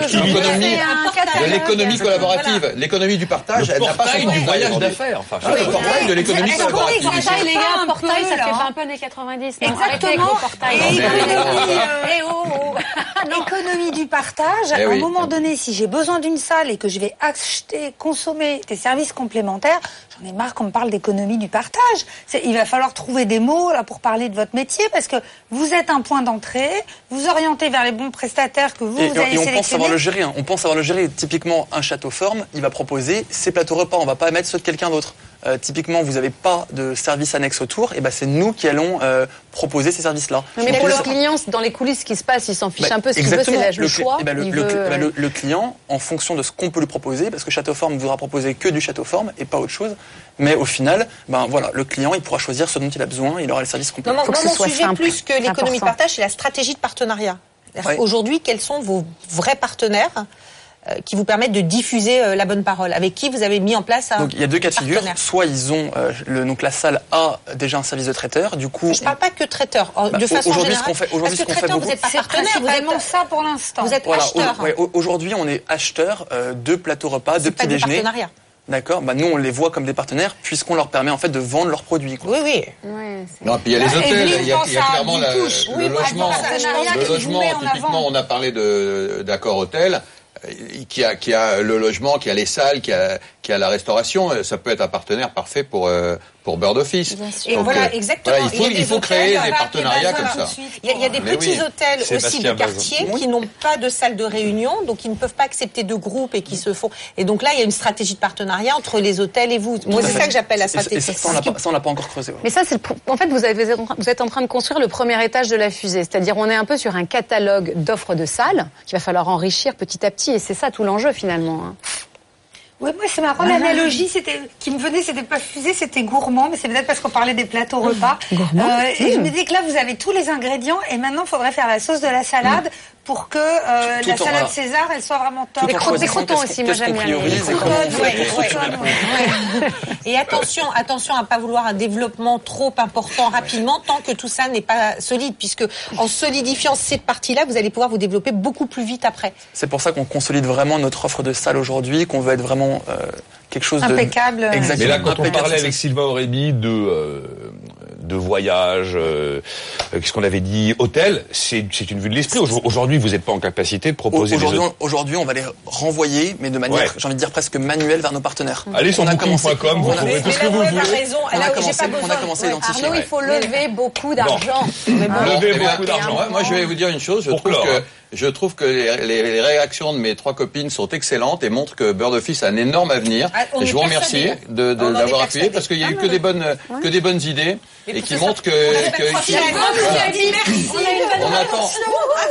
l'économie, de collaborative. L'économie du partage, Le elle n'a pas son du voyage d'affaires. Enfin, Ah, le portail de l'économie collaborative. Portail, les pas gars, un portail, peu, ça fait un peu années 90. non Arrêtez avec Exactement. économie, euh, Eh oh, oh. du partage. Eh à un moment donné, si j'ai besoin d'une salle et que je vais acheter, consommer des services complémentaires, j'en ai marre qu'on me parle d'économie du partage. Il va falloir trouver des mots là pour parler de votre métier parce que vous êtes un point d'entrée, vous orientez vers les bons prestataires que vous, Et, vous et- allez et on pense savoir le gérer. hein. On pense savoir le gérer. Typiquement, un château forme, il va proposer ses plateaux repas. On va pas mettre ceux de quelqu'un d'autre. Euh, typiquement, vous n'avez pas de service annexe autour. Et ben, c'est nous qui allons euh, proposer ces services-là. Non, mais pour le- client, dans les coulisses, ce qui se passe, il s'en fiche Bah, un peu. Ce qu'il veut, c'est le, choix. ben, le, Il le- veut, ben, le- le client, en fonction de ce qu'on peut lui proposer, parce que Château Forme voudra proposer que du Château Forme et pas autre chose. Mais au final, ben voilà, le client, il pourra choisir ce dont il a besoin. Il aura le service complet. Non, non, Faut que moi, ce mon soit sujet, simple. plus que l'économie de partage, c'est la stratégie de partenariat. Ouais. Aujourd'hui, quels sont vos vrais partenaires euh, qui vous permettent de diffuser euh, la bonne parole Avec qui vous avez mis en place un Donc il y a deux cas de figure. Soit ils ont euh, le, donc la salle a déjà un service de traiteur. Du coup, Je ne parle pas que traiteur, en- Bah, de façon aujourd'hui, générale. ce qu'on fait- aujourd'hui, parce ce que qu'on fait traiteur, vous beaucoup- n'êtes pas C'est partenaire, vous êtes, ça pour l'instant. vous êtes voilà, acheteur. au- ouais, au- aujourd'hui on est acheteur euh, de plateaux repas, de petits déjeuners. partenariat. D'accord. Bah, nous on les voit comme des partenaires puisqu'on leur permet en fait de vendre leurs produits. quoi. Oui, oui. ouais, c'est- Non, puis il y a les hôtels, il y a, il y a clairement la- le Oui, logement. Le logement, typiquement, on a parlé de d'accord hôtel, euh, qui a qui a le logement, qui a les salles, qui a qui a la restauration. euh, Ça peut être un partenaire parfait pour euh, pour Bird Office. Et Donc, voilà, euh, exactement. voilà, il faut Il il créer des partenariats comme ça. Il y a, il y a des Mais petits oui. hôtels aussi de quartier qui n'ont pas de salle de réunion, donc ils ne peuvent pas accepter de groupes et qui se font. Et donc là, il y a une stratégie de partenariat entre les hôtels et vous. Moi, c'est ça que j'appelle la stratégie. Et ça, ça, on l'a pas, encore creusé. ouais. Mais ça, c'est en fait, vous, avez, vous êtes en train de construire le premier étage de la fusée. C'est-à-dire, on est un peu sur un catalogue d'offres de salles qu'il va falloir enrichir petit à petit. Et c'est ça tout l'enjeu, finalement. Oui, moi, c'est marrant. L'analogie c'était, qui me venait, c'était pas fusée, c'était gourmand, mais c'est peut-être parce qu'on parlait des plateaux repas. Gourmand Euh, et je Mmh. me dis que là, vous avez tous les ingrédients et maintenant, il faudrait faire la sauce de la salade pour que euh, la salade. César, elle soit vraiment top. Les croûtes- choisissant croûtons aussi, moi, j'aime bien les- et croûtons, attention, attention à pas vouloir un développement trop important rapidement tant que tout ça n'est pas solide, puisque en solidifiant cette partie-là, vous allez pouvoir vous développer beaucoup plus vite après. C'est pour ça qu'on consolide vraiment notre offre de salle aujourd'hui, qu'on veut être vraiment euh, quelque chose de Impeccable. Exactement. Mais là, quand on Impeccable, parlait avec. Sylvain Aurébi de euh, de voyage, euh, euh, qu'est-ce qu'on avait dit, hôtel, c'est une vue de l'esprit. Aujourd- Aujourd'hui, vous n'êtes pas en capacité de proposer des Aujourd'hui, on- aujourd'hui, on va les renvoyer, mais de manière, Ouais. j'ai envie de dire presque manuelle vers nos partenaires. Allez sur On a commencé- booking.com, vous on a- trouvez tout ce que vous voulez. raison. On a Là commencé- pas on a commencé à Ouais, identifier. Arnaud, ouais. il faut lever beaucoup d'argent. Lever Eh bien, beaucoup d'argent. moi, je vais vous dire une chose. Je Pour trouve clore, que je trouve que les, les- les réactions de mes trois copines sont excellentes et montrent que Bird Office a un énorme avenir. Ah, et je vous remercie persuadés. appuyé parce qu'il y a eu Ah, que des bonnes que des bonnes idées Et qui montrent que, on attend.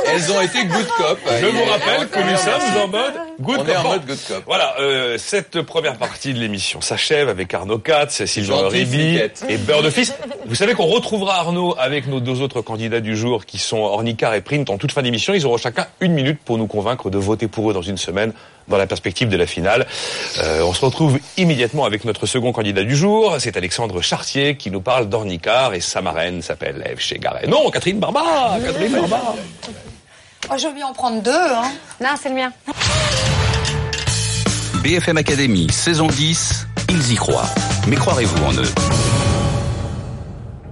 Elles ont été good cop. Je vous rappelle que nous sommes en mode good On est en cop. mode good cop. Voilà, euh, cette première partie de l'émission s'achève avec Arnaud Katz, Sylvain Ribi et Beurre de Fils. Vous savez qu'on retrouvera Arnaud avec nos deux autres candidats du jour qui sont Ornicar et Print en toute fin d'émission. Ils auront chacun une minute pour nous convaincre de voter pour eux dans une semaine dans la perspective de la finale. Euh, on se retrouve immédiatement avec notre second candidat du jour. C'est Alexandre Chartier qui nous parle d'Ornicar et sa marraine s'appelle Ève Chegaray. Non, Catherine Barba Catherine Barba Oh, je vais en prendre deux. Hein. Non, c'est le mien. BFM Academy, saison 10, ils y croient. Mais croirez-vous en eux?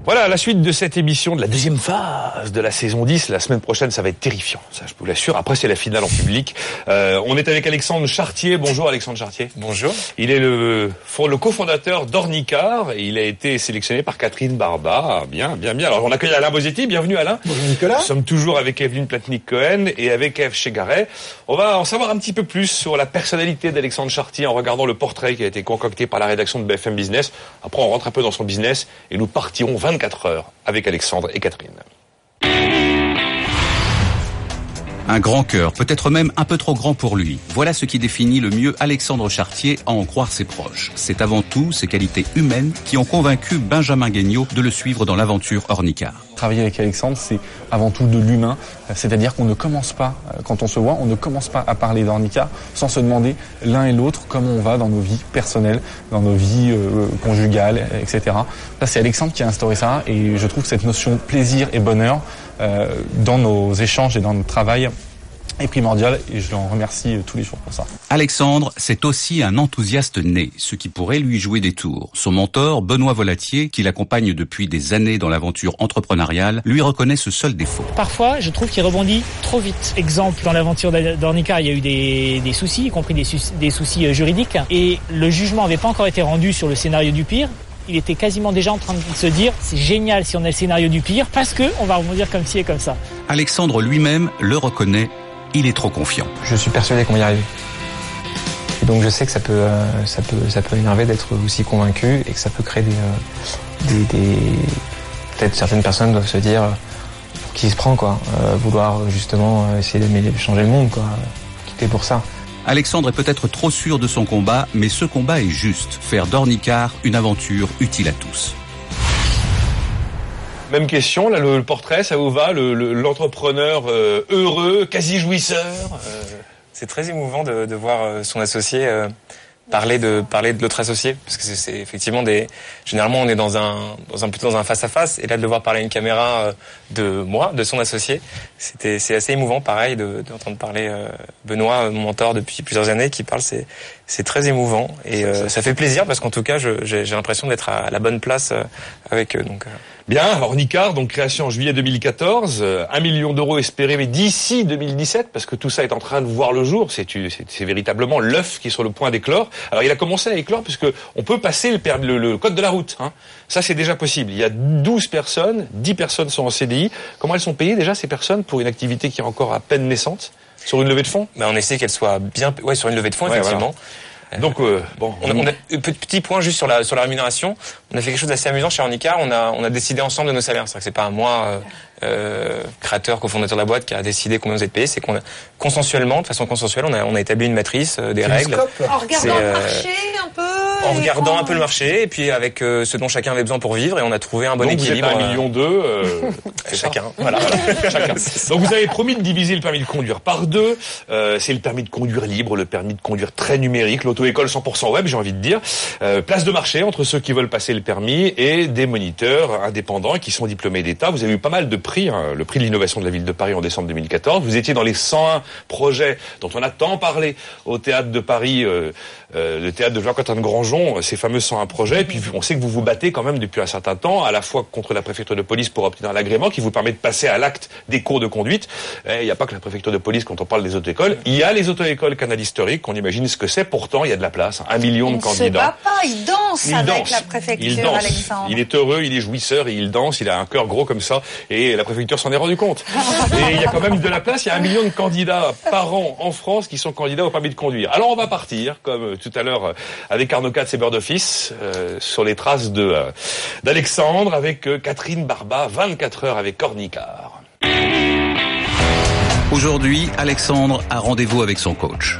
Voilà la suite de cette émission de la deuxième phase de la saison 10. La semaine prochaine, ça va être terrifiant, ça je vous l'assure. Après, c'est la finale en public. Euh, on est avec Alexandre Chartier. Bonjour Alexandre Chartier. Bonjour. Il est le, le cofondateur d'Ornicar et il a été sélectionné par Catherine Barba. Bien, bien, bien. Alors on accueille Alain Bosetti. Bienvenue Alain. Bonjour Nicolas. Nous sommes toujours avec Evelyne Platnik-Cohen et avec Eve Chegaray. On va en savoir un petit peu plus sur la personnalité d'Alexandre Chartier en regardant le portrait qui a été concocté par la rédaction de BFM Business. Après, on rentre un peu dans son business et nous partirons 24 heures avec Alexandre et Catherine. Un grand cœur, peut-être même un peu trop grand pour lui. Voilà ce qui définit le mieux Alexandre Chartier à en croire ses proches. C'est avant tout ses qualités humaines qui ont convaincu Benjamin Guignot de le suivre dans l'aventure Ornicar. Travailler avec Alexandre, c'est avant tout de l'humain, c'est-à-dire qu'on ne commence pas, quand on se voit, on ne commence pas à parler d'handicap sans se demander l'un et l'autre comment on va dans nos vies personnelles, dans nos vies euh, conjugales, etc. Ça, c'est Alexandre qui a instauré ça et je trouve cette notion plaisir et bonheur euh, dans nos échanges et dans notre travail est primordial et je l'en remercie tous les jours pour ça. Alexandre, c'est aussi un enthousiaste né, ce qui pourrait lui jouer des tours. Son mentor, Benoît Volatier, qui l'accompagne depuis des années dans l'aventure entrepreneuriale, lui reconnaît ce seul défaut. Parfois, je trouve qu'il rebondit trop vite. Exemple, dans l'aventure d'Ornica, il y a eu des, des, soucis, y compris des, des soucis euh, juridiques, et le jugement n'avait pas encore été rendu sur le scénario du pire il était quasiment déjà en train de se dire c'est génial si on a le scénario du pire parce que on va rebondir comme ci et comme ça. Alexandre lui-même le reconnaît il est trop confiant. Je suis persuadé qu'on va y arriver. Et donc je sais que ça peut, euh, ça peut, ça peut énerver d'être aussi convaincu et que ça peut créer des, euh, des, des... peut-être certaines personnes doivent se dire pour qui se prend quoi, euh, vouloir justement essayer de changer le monde quoi, quitter pour ça. Alexandre est peut-être trop sûr de son combat, mais ce combat est juste. Faire d'Ornicar une aventure utile à tous. Même question, là, le, portrait, ça vous va L'entrepreneur euh, heureux, quasi jouisseur euh. C'est très émouvant de, de voir euh, son associé parler de parler de l'autre associé parce que c'est effectivement des généralement on est dans un dans un plutôt dans un face à face et là de devoir parler à une caméra euh, de moi de son associé c'était c'est assez émouvant pareil de d'entendre parler euh, Benoît mon mentor depuis plusieurs années qui parle c'est c'est très émouvant et euh, ça fait plaisir parce qu'en tout cas j'ai l'impression d'être à la bonne place avec eux donc Bien, Ornicar, donc création en juillet 2014, un million d'euros espérés, mais d'ici 2017, parce que tout ça est en train de voir le jour, c'est véritablement l'œuf qui est sur le point d'éclore. Alors il a commencé à éclore puisque on peut passer le, le, code de la route. Hein. Ça c'est déjà possible. Il y a 12 personnes, 10 personnes sont en CDI. Comment elles sont payées déjà ces personnes pour une activité qui est encore à peine naissante? Sur une levée de fonds ben, On essaie qu'elle soit bien... Ouais, sur une levée de fonds, effectivement. Donc euh, bon, on a, un petit point juste sur la sur la rémunération. On a fait quelque chose d'assez amusant chez Ornicar. On a on a décidé ensemble de nos salaires. C'est-à-dire que c'est pas moi euh, euh, créateur, cofondateur de la boîte, qui a décidé combien vous êtes payé. C'est qu'on a consensuellement, de façon consensuelle, on a on a établi une matrice, des règles. En regardant le marché un peu en regardant un peu le marché et puis avec euh, ce dont chacun avait besoin pour vivre et on a trouvé un bon Donc équilibre. Vous êtes un million deux. Euh, chacun. Voilà. chacun. Donc vous avez promis de diviser le permis de conduire par deux. Euh, c'est le permis de conduire libre, le permis de conduire très numérique, l'auto-école 100% web, j'ai envie de dire. Euh, place de marché entre ceux qui veulent passer le permis et des moniteurs indépendants qui sont diplômés d'État. Vous avez eu pas mal de prix, hein, le prix de l'innovation de la ville de Paris en décembre 2014. Vous étiez dans les 101 projets dont on a tant parlé au théâtre de Paris, euh, le théâtre de Jean-Quentin de Grangeon, ces fameux un projet. Et puis on sait que vous vous battez quand même depuis un certain temps, à la fois contre la préfecture de police pour obtenir l'agrément qui vous permet de passer à l'acte des cours de conduite. Il n'y a pas que la préfecture de police quand on parle des auto-écoles. Il y a les auto-écoles canal historiques, qu'on imagine ce que c'est. Pourtant, il y a de la place. Un million de candidats. Il se bat pas, il danse il avec danse. la préfecture, il danse. Alexandre. Il est heureux, il est jouisseur et il danse. Il a un cœur gros comme ça. Et la préfecture s'en est rendu compte. et il y a quand même de la place. Il y a un million de candidats par an en France qui sont candidats au permis de conduire. Alors on va partir, comme tout à l'heure avec Arnaud Katz et Bird Office, euh, sur les traces de euh, d'Alexandre avec euh, Catherine Barba, 24 heures avec Cornicard. Aujourd'hui, Alexandre a rendez-vous avec son coach.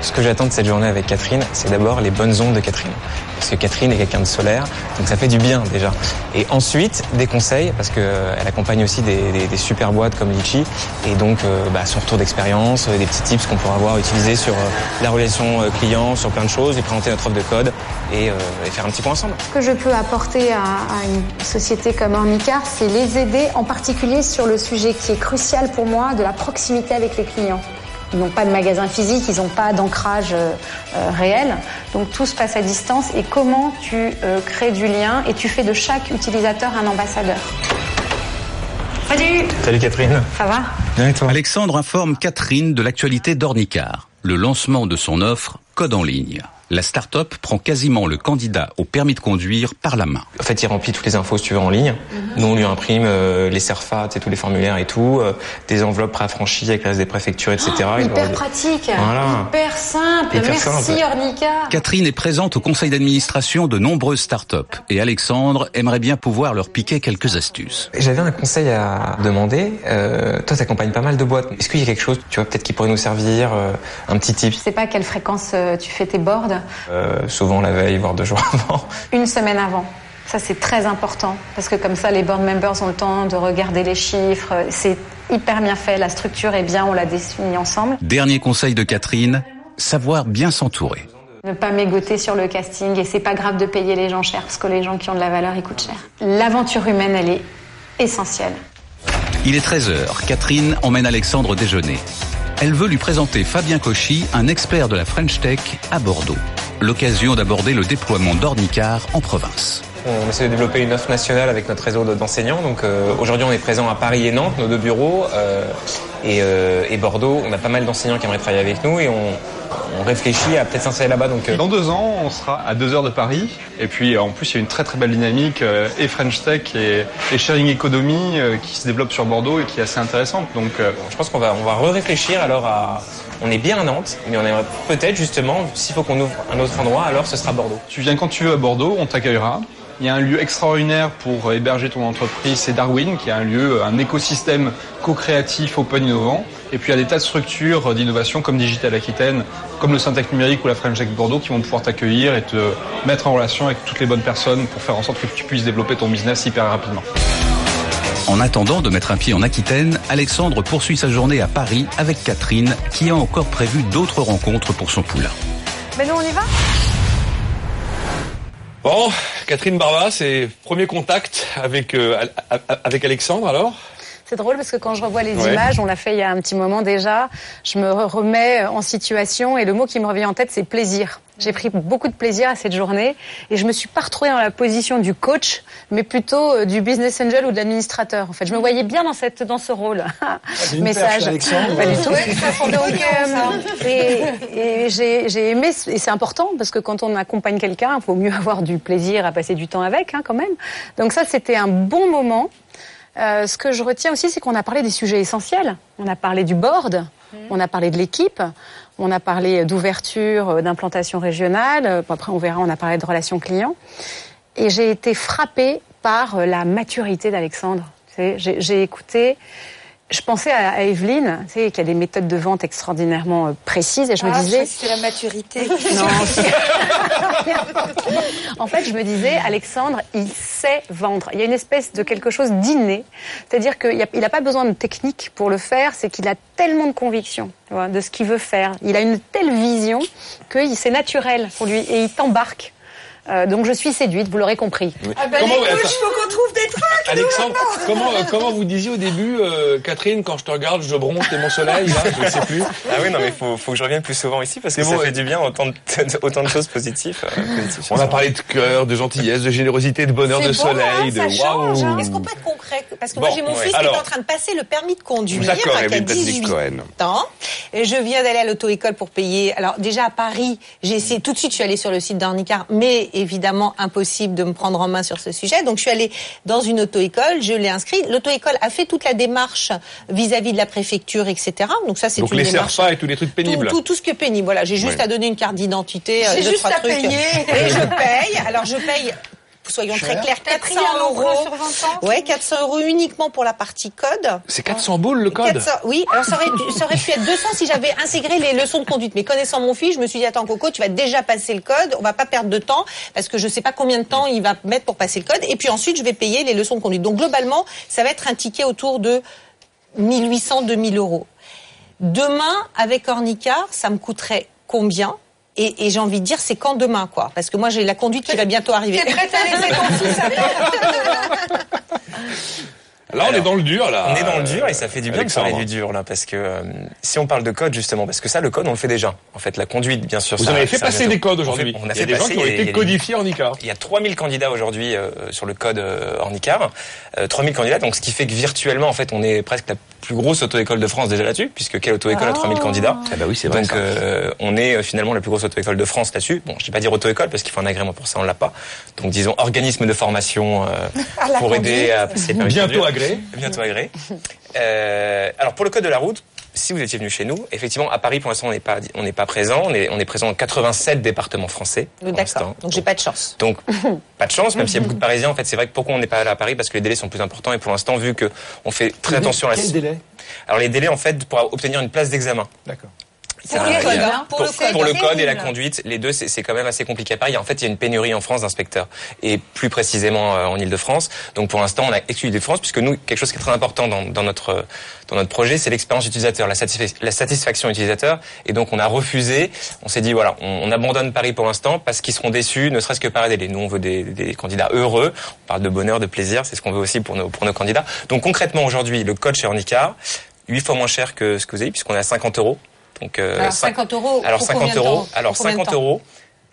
Ce que j'attends de cette journée avec Catherine, c'est d'abord les bonnes ondes de Catherine. Parce que Catherine est quelqu'un de solaire, donc ça fait du bien déjà. Et ensuite, des conseils, parce qu'elle accompagne aussi des, des, des, super boîtes comme Litchi. Et donc, euh, bah, son retour d'expérience, des petits tips qu'on pourra avoir utilisés sur euh, la relation euh, client, sur plein de choses, lui présenter notre offre de code et, euh, et, faire un petit point ensemble. Ce que je peux apporter à, à une société comme Ornicar, c'est les aider, en particulier sur le sujet qui est crucial pour moi, de la proximité avec les clients. Ils n'ont pas de magasin physique, ils n'ont pas d'ancrage euh, réel. Donc tout se passe à distance. Et comment tu euh, crées du lien et tu fais de chaque utilisateur un ambassadeur. Salut Salut Catherine Ça va Bien et toi Alexandre informe Catherine de l'actualité d'Ornicar, le lancement de son offre Code en ligne la start-up prend quasiment le candidat au permis de conduire par la main. En fait, il remplit toutes les infos, si tu veux, en ligne. Nous, on lui imprime euh, les CERFAT, tous les formulaires et tout, euh, des enveloppes préaffranchies avec l'as des préfectures, etc. Oh, hyper pratique, voilà. hyper simple. Hyper Merci simple. Ornica. Catherine est présente au conseil d'administration de nombreuses start-up et Alexandre aimerait bien pouvoir leur piquer quelques astuces. J'avais un conseil à demander. Euh, toi, t'accompagnes pas mal de boîtes. Est-ce qu'il y a quelque chose, tu vois, peut-être qui pourrait nous servir, euh, un petit tip? Je sais pas à quelle fréquence euh, tu fais tes boards. Euh, Souvent la veille, voire deux jours avant. Une semaine avant. Ça, c'est très important parce que comme ça, les board members ont le temps de regarder les chiffres. C'est hyper bien fait. La structure est bien. On l'a définie ensemble. Dernier conseil de Catherine, savoir bien s'entourer. Ne pas mégoter sur le casting et c'est pas grave de payer les gens cher parce que les gens qui ont de la valeur, ils coûtent cher. L'aventure humaine, elle est essentielle. Il est 13h. Catherine emmène Alexandre déjeuner. Elle veut lui présenter Fabien Cauchy, un expert de la French Tech à Bordeaux. L'occasion d'aborder le déploiement d'Ornicar en province. On essaie de développer une offre nationale avec notre réseau d'enseignants. Donc euh, aujourd'hui, on est présent à Paris et Nantes, nos deux bureaux, euh, et, euh, et, Bordeaux. On a pas mal d'enseignants qui aimeraient travailler avec nous et on, on réfléchit à peut-être s'installer là-bas. Donc dans deux ans, on sera à deux heures de Paris. Et puis en plus, il y a une très très belle dynamique et French Tech et, et Sharing Economy qui se développe sur Bordeaux et qui est assez intéressante. Donc je pense qu'on va on va réfléchir alors à on est bien à Nantes, mais on aimerait peut-être justement, s'il faut qu'on ouvre un autre endroit, alors ce sera Bordeaux. Tu viens quand tu veux à Bordeaux, on t'accueillera. Il y a un lieu extraordinaire pour héberger ton entreprise, c'est Darwin, qui est un lieu, un écosystème co-créatif, open, innovant. Et puis il y a des tas de structures d'innovation comme Digital Aquitaine, comme le Syntec Numérique ou la French Tech Bordeaux qui vont pouvoir t'accueillir et te mettre en relation avec toutes les bonnes personnes pour faire en sorte que tu puisses développer ton business hyper rapidement. En attendant de mettre un pied en Aquitaine, Alexandre poursuit sa journée à Paris avec Catherine, qui a encore prévu d'autres rencontres pour son poulain. Mais nous, on y va? Bon, Catherine Barba, c'est premier contact avec, euh, avec Alexandre alors? C'est drôle parce que quand je revois les ouais. images, on l'a fait il y a un petit moment déjà, je me remets en situation et le mot qui me revient en tête, c'est plaisir. J'ai pris beaucoup de plaisir à cette journée et je me suis pas retrouvée dans la position du coach, mais plutôt euh, du business angel ou de l'administrateur. En fait, je me voyais bien dans cette dans ce rôle. Ah, Message. Pas du tout. Donc, euh, et, et j'ai aimé et c'est important parce que quand on accompagne quelqu'un, il faut mieux avoir du plaisir à passer du temps avec, hein, quand même. Donc ça, c'était un bon moment. Euh, ce que je retiens aussi, c'est qu'on a parlé des sujets essentiels. On a parlé du board, on a parlé de l'équipe, on a parlé d'ouverture, d'implantation régionale. Après, on verra, on a parlé de relations clients. Et j'ai été frappée par la maturité d'Alexandre. J'ai écouté je pensais à, Evelyne, tu sais, qui a des méthodes de vente extraordinairement précises, et je ah, me disais. C'est la maturité. Non. en fait, je me disais, Alexandre, il sait vendre. Il y a une espèce de quelque chose d'inné, c'est-à-dire qu'il n'a pas besoin de technique pour le faire, c'est qu'il a tellement de conviction de ce qu'il veut faire. Il a une telle vision que c'est naturel pour lui, et il t'embarque. Euh, donc je suis séduite, vous l'aurez compris. Oui. Ah ben comment, faut qu'on trouve des trucs. Alexandre, comment, euh, comment vous disiez au début, euh, Catherine, quand je te regarde, je bronze, t'es mon soleil, là, je ne sais plus. Ah oui, non mais faut, faut que je revienne plus souvent ici parce que bon, ça fait du bien autant de, autant de choses positives. Euh, positives On a parlé de cœur, de gentillesse, de générosité, de bonheur, de bon, soleil, hein, de waouh. Hein. Est-ce qu'on peut être concret Parce que bon, moi j'ai mon ouais. fils Alors, qui est en train de passer le permis de conduire, Evelyne 18 Cohen. ans. Et je viens d'aller à l'auto-école pour payer. Alors déjà à Paris, j'ai essayé tout de suite, je suis allée sur le site d'Ornicar, mais évidemment impossible de me prendre en main sur ce sujet. Donc je suis allée dans une auto-école, je l'ai inscrit. L'auto-école a fait toute la démarche vis-à-vis de la préfecture, etc. Donc ça c'est Donc une les démarche. serpas et tous les trucs pénibles. Tout, tout, tout ce que pénible. Voilà, j'ai juste Ouais. à donner une carte d'identité, euh, J'ai deux, juste trois à trucs. payer. Et je paye. Alors je paye. Soyons Cher. très clairs, T'as 400 pris un emprunt euros. sur 20 ans Ouais, 400 euros uniquement pour la partie code. C'est 400 boules le code 400, oui, alors ça aurait, dû- ça aurait pu être 200 si j'avais intégré les leçons de conduite. Mais connaissant mon fils, je me suis dit, attends Coco, tu vas déjà passer le code, on va pas perdre de temps, parce que je sais pas combien de temps il va mettre pour passer le code. Et puis ensuite, je vais payer les leçons de conduite. Donc globalement, ça va être un ticket autour de 1800, 2000 euros. Demain, avec Ornicar, ça me coûterait combien? Et, et j'ai envie de dire, c'est quand demain, quoi Parce que moi, j'ai la conduite qui va bientôt arriver. T'es prête à laisser ton fils à Là, on est dans le dur, là. On est dans le dur et ça fait du bien de Alexandre. parler du dur là parce que euh, si on parle de code justement parce que ça le code on le fait déjà. En fait la conduite bien sûr. Vous ça- en avez fait ça passer des codes On fait- aujourd'hui. On a Il y a fait des gens passer qui ont été codifiés en ICAR. Il y a 3000 candidats aujourd'hui euh, sur le code euh, Ornicar. Euh, 3000 candidats donc ce qui fait que virtuellement en fait on est presque la plus grosse auto-école de France déjà là-dessus puisque quelle auto-école a 3000 candidats Ah bah oui, c'est vrai, Donc ça. euh, on est euh, finalement la plus grosse auto-école de France là-dessus. Bon je dis pas dire auto-école parce qu'il faut un agrément pour ça on l'a pas. Donc disons organisme de formation euh, pour aider à passer le permis de Bientôt Bientôt agréé. Euh, alors pour le code de la route, si vous étiez venu chez nous, effectivement à Paris pour l'instant on n'est pas on n'est pas présent, on est on est présent dans 87 départements français. D'accord. Donc j'ai pas de chance. Donc pas de chance, même s'il y a beaucoup de Parisiens. En fait, c'est vrai que pourquoi on n'est pas allé à Paris? Parce que les délais sont plus importants et pour l'instant vu que on fait très attention à la Quel délai? Alors les délais en fait pour obtenir une place d'examen. D'accord. Pour le code, hein. pour, Pour le code, pour le code et la conduite, les deux, c'est quand même assez compliqué à Paris. En fait, il y a une pénurie en France d'inspecteurs, et plus précisément euh, en Ile-de-France. Donc, pour l'instant, on a exclu l'Île-de-France, puisque nous, quelque chose qui est très important dans, dans notre dans notre projet, c'est l'expérience utilisateur, la, satisfa- la satisfaction utilisateur. Et donc, on a refusé. On s'est dit, voilà, on, on abandonne Paris pour l'instant parce qu'ils seront déçus, ne serait-ce que par les délais. Nous, on veut des, des candidats heureux. On parle de bonheur, de plaisir. C'est ce qu'on veut aussi pour nos pour nos candidats. Donc, concrètement, aujourd'hui, le code chez Ornicar, 8 fois moins cher que ce que vous avez, puisqu'on est à 50 euros. Donc, euh, Alors, cinq- 50 euros. alors pour 50 combien de euros. Alors Pour combien de 50 temps euros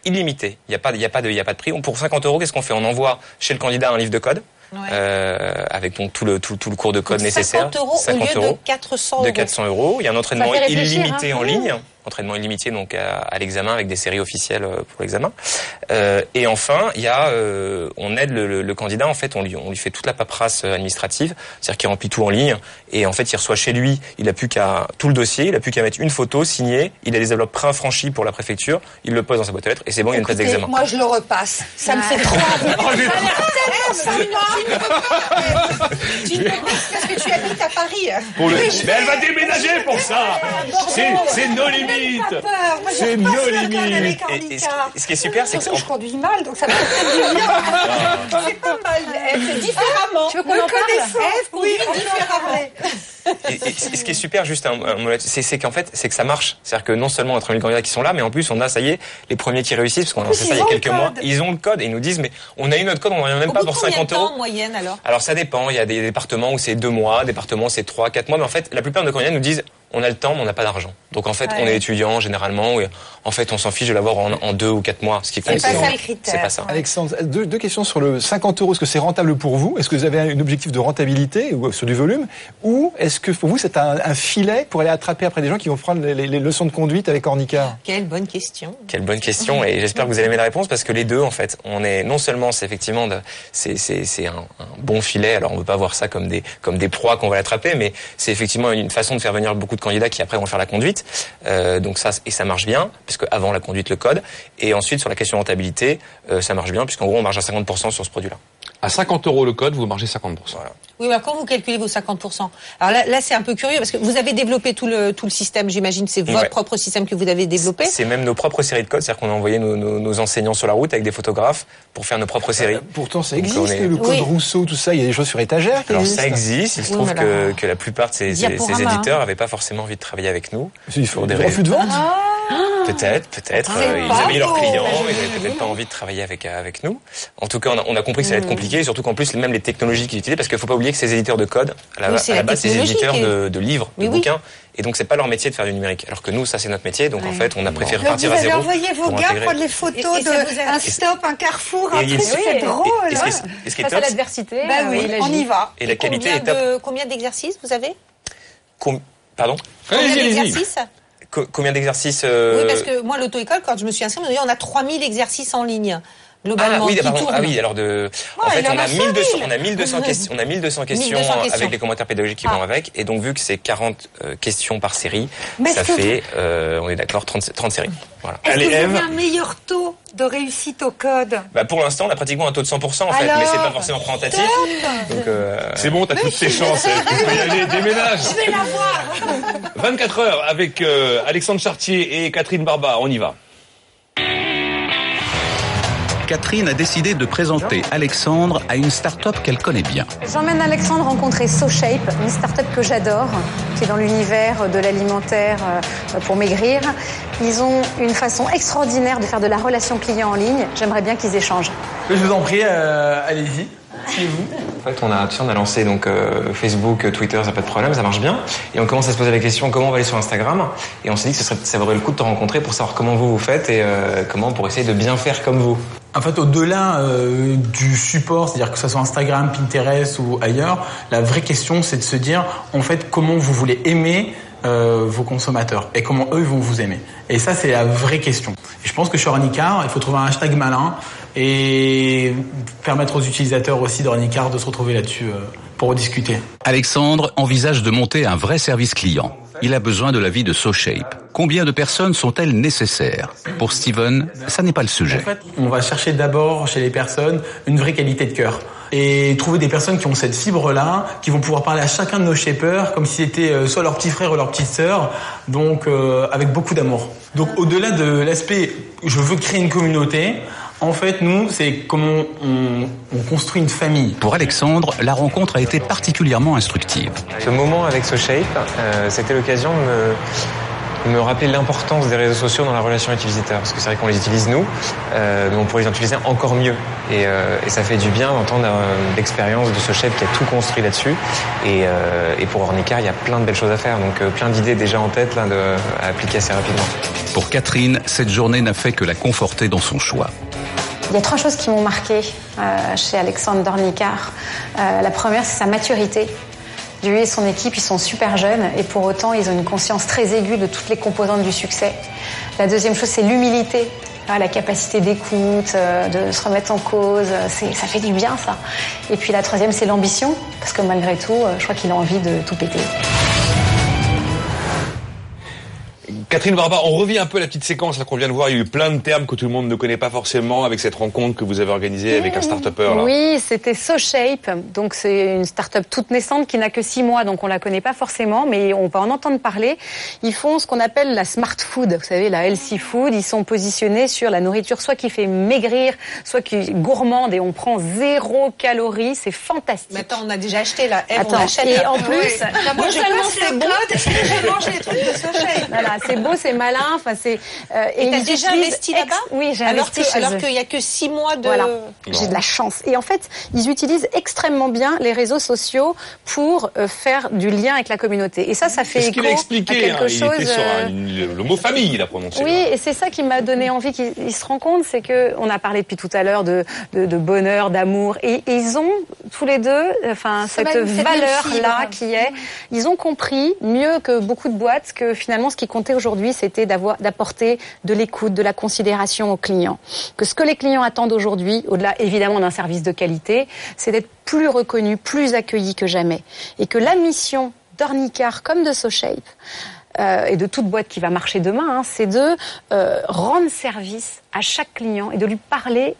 illimité. Il n'y a pas, il y a pas de, il y a pas de prix. Pour 50 euros, qu'est-ce qu'on fait? On envoie chez le candidat un livre de code. Ouais. euh, avec donc tout le tout, tout le cours de code Donc, nécessaire 50 euros au lieu de 400 de euros. 400 euros. Il y a un entraînement illimité hein. en ligne, entraînement illimité donc à, à l'examen avec des séries officielles euh, pour l'examen. Euh, et enfin, il y a, euh, on aide le, le- le candidat. En fait, on lui on lui fait toute la paperasse administrative, c'est-à-dire qu'il remplit tout en ligne. Et en fait, il reçoit chez lui. Il a plus qu'à tout le dossier. Il a plus qu'à mettre une photo signée. Il a des enveloppes préinfranchies pour la préfecture. Il le pose dans sa boîte aux lettres et c'est bon. Il y a une place d'examen. Moi, je le repasse. Ça me fait trop. Oh, Ça. Tu ne peux pas, parce que tu habites à Paris. Pour le- Mais elle va déménager pour ça C'est c'est nos limites C'est avec Et, et ce, qui- ce qui est super, c'est que je conduis mal, donc ça du bien. C'est pas mal. Elle fait différemment. Tu veux qu'on en parle oui, différemment. Et, et ce qui est super, juste un, un mot là-dessus, c'est c'est qu'en fait, c'est que ça marche. C'est-à-dire que non seulement on a 30 000 candidats qui sont là, mais en plus on a, ça y est, les premiers qui réussissent, parce qu'on a lancé ça il y a quelques mois. Ils ont le code et ils nous disent, mais on a eu notre code, on n'en a même Au pas pour combien 50 de temps euros. en moyenne alors? Alors ça dépend, il y a des départements où c'est deux mois, des départements où c'est trois, quatre mois, mais en fait, la plupart de nos candidats nous disent, on a le temps, mais on n'a pas d'argent. Donc en fait, Ouais. on est étudiant généralement, et en fait, on s'en fiche de l'avoir en, en deux ou quatre mois, ce qui C'est compte. pas ça le C'est critère. pas ça. Alexandre, deux, deux questions sur le 50 euros. Est-ce que c'est rentable pour vous? Est-ce que vous avez un objectif de rentabilité ou sur du volume? Ou est-ce que pour vous c'est un, un filet pour aller attraper après des gens qui vont prendre les, les- les leçons de conduite avec Ornicar Quelle bonne question. Quelle bonne question et j'espère que vous allez aimer la réponse parce que les deux en fait on est non seulement c'est effectivement c'est c'est c'est un, un bon filet alors on veut pas voir ça comme des comme des proies qu'on va attraper mais c'est effectivement une façon de faire venir beaucoup de candidats qui après vont faire la conduite Euh, donc ça et ça marche bien puisque avant la conduite le code et ensuite sur la question rentabilité euh, ça marche bien puisqu'en gros on marge à 50% sur ce produit là. À 50 euros le code, vous margez 50%. Oui, mais alors quand vous calculez vos 50%, alors là, là c'est un peu curieux parce que vous avez développé tout le, tout le système, j'imagine, c'est votre Ouais. propre système que vous avez développé. C'est même nos propres séries de codes, c'est-à-dire qu'on a envoyé nos, nos, nos enseignants sur la route avec des photographes pour faire nos propres séries. Pourtant ça Donc, existe, est- le code Oui. Rousseau, tout ça, il y a des choses sur étagère qui Alors existent. ça existe, il se Oui, trouve que, que la plupart de ces, ces, Diaporama, ces éditeurs hein. n'avaient pas forcément envie de travailler avec nous. Il faut des des refus de vente Peut-être, peut-être. Euh, ils pas avaient leurs clients, Bah, ils n'avaient peut-être pas envie de travailler avec euh, avec nous. En tout cas, on a, on a compris que ça allait être Mm. compliqué, et surtout qu'en plus, même les technologies qu'ils utilisaient, parce qu'il faut pas oublier que ces éditeurs de code, à la, Oui, à la la base, c'est des éditeurs de, de livres, de oui. bouquins, et donc c'est pas leur métier de faire du numérique. Alors que nous, ça c'est notre métier, donc en fait, on a préféré Donc, partir vous à avez zéro. envoyé vos gars prendre les photos vous d'un stop, un carrefour, Et un truc, c'est drôle. et ce qui est- top, l'adversité, Bah oui, on y va. et la qualité est top. de- combien d'exercices vous avez Pardon Combien d'exercices Combien d'exercices euh, Oui, parce que moi, l'auto-école, quand je me suis inscrite, on on a 3000 exercices en ligne, globalement, Ah oui, qui tournent. Ah oui, alors de. en Ah, fait, on a a 1200, 5000. on a 1200 questions, on a 1200 questions 1200 avec les commentaires pédagogiques qui Ah. vont avec, et donc vu que c'est 40 euh, questions par série, Mais ça que fait, euh, on est d'accord, 30, 30 séries. Voilà. Est-ce Allez, que vous avez un meilleur taux de réussite au code? Bah pour l'instant, on a pratiquement un taux de 100% en fait, mais c'est pas forcément représentatif. Donc euh, C'est bon, t'as toutes tes chances. Eve. Tu peux y aller, déménage. Je vais l'avoir 24 heures avec euh, Alexandre Chartier et Catherine Barba. On y va. Catherine a décidé de présenter Alexandre à une start-up qu'elle connaît bien. J'emmène Alexandre rencontrer SoShape, une start-up que j'adore, qui est dans l'univers de l'alimentaire euh, pour maigrir. Ils ont une façon extraordinaire de faire de la relation client en ligne. J'aimerais bien qu'ils échangent. Je vous en prie, euh, allez-y. vous En fait, on a, tu sais, on a lancé donc euh, Facebook, Twitter, ça n'a pas de problème, ça marche bien. Et on commence à se poser la question comment on va aller sur Instagram? Et on s'est dit que ce serait, ça vaudrait le coup de te rencontrer pour savoir comment vous vous faites et euh, comment pour essayer de bien faire comme vous. En fait, au-delà euh, du support, c'est-à-dire que ce soit Instagram, Pinterest ou ailleurs, la vraie question, c'est de se dire, en fait, comment vous voulez aimer euh, vos consommateurs et comment eux vont vous aimer. Et ça, c'est la vraie question. Je pense que chez Ornicar, il faut trouver un hashtag malin et permettre aux utilisateurs aussi d'Ornicar de se retrouver là-dessus euh, pour discuter. Alexandre envisage de monter un vrai service client. Il a besoin de l'avis de SoShape. Combien de personnes sont-elles nécessaires? Pour Steven, ça n'est pas le sujet. En fait, on va chercher d'abord chez les personnes une vraie qualité de cœur et trouver des personnes qui ont cette fibre-là, qui vont pouvoir parler à chacun de nos shapers comme si c'était euh, soit leur petit frère ou leur petite sœur, donc euh, avec beaucoup d'amour. Donc au-delà de l'aspect je veux créer une communauté, en fait, nous, c'est comment on, on, construit une famille. Pour Alexandre, la rencontre a été particulièrement instructive. Ce moment avec SoShape, euh, c'était l'occasion de me me rappeler l'importance des réseaux sociaux dans la relation utilisateur. Parce que c'est vrai qu'on les utilise nous, euh, mais on pourrait les utiliser encore mieux. Et, euh, et ça fait du bien d'entendre euh, l'expérience de ce chef qui a tout construit là-dessus. Et, euh, et, pour Ornicar, il y a plein de belles choses à faire. Donc euh, plein d'idées déjà en tête là, de, à appliquer assez rapidement. Pour Catherine, cette journée n'a fait que la conforter dans son choix. Il y a trois choses qui m'ont marqué euh, chez Alexandre Dornicard. Euh, la première, c'est sa maturité. Lui et son équipe, ils sont super jeunes et pour autant, ils ont une conscience très aiguë de toutes les composantes du succès. La deuxième chose, c'est l'humilité. La capacité d'écoute, de se remettre en cause, ça fait du bien ça. Et puis la troisième, c'est l'ambition, parce que malgré tout, je crois qu'il a envie de tout péter. Catherine Barba, on revient un peu à la petite séquence qu'on vient de voir. Il y a eu plein de termes que tout le monde ne connaît pas forcément avec cette rencontre que vous avez organisée avec un start-upper. Oui, c'était SoShape. Donc c'est une start-up toute naissante qui n'a que six mois, donc on la connaît pas forcément, mais on va en entendre parler. Ils font ce qu'on appelle la smart food, vous savez, la healthy food. Ils sont positionnés sur la nourriture soit qui fait maigrir, soit qui est gourmande et on prend zéro calorie. C'est fantastique. Mais attends, on a déjà acheté là. Attends, et en plus, oui. non seulement c'est bon, je mange les trucs de SoShape. Voilà, c'est beau, c'est malin. Enfin, c'est. Euh, et t'as déjà investi là-bas Oui, j'ai alors investi que, chez alors qu'il y a que six mois de. Voilà, j'ai de la chance. Et en fait, ils utilisent extrêmement bien les réseaux sociaux pour euh, faire du lien avec la communauté. Et ça, ça fait écho qu'il a expliqué, à quelque hein, chose. il était sur euh, un- une- le mot famille, il a prononcé. oui, et c'est ça qui m'a donné envie qu'ils ils se rendent compte, c'est que on a parlé depuis tout à l'heure de, de, de bonheur, d'amour, et, et ils ont tous les deux, enfin cette valeur-là fibre. qui est, ils ont compris mieux que beaucoup de boîtes que finalement ce qui comptait aujourd'hui, c'était d'apporter de l'écoute, de la considération aux clients. Que ce que les clients attendent aujourd'hui, au-delà évidemment d'un service de qualité, c'est d'être plus reconnus, plus accueillis que jamais, et que la mission d'Ornicar comme de SoShape euh, et de toute boîte qui va marcher demain, hein, c'est de euh, rendre service à chaque client et de lui parler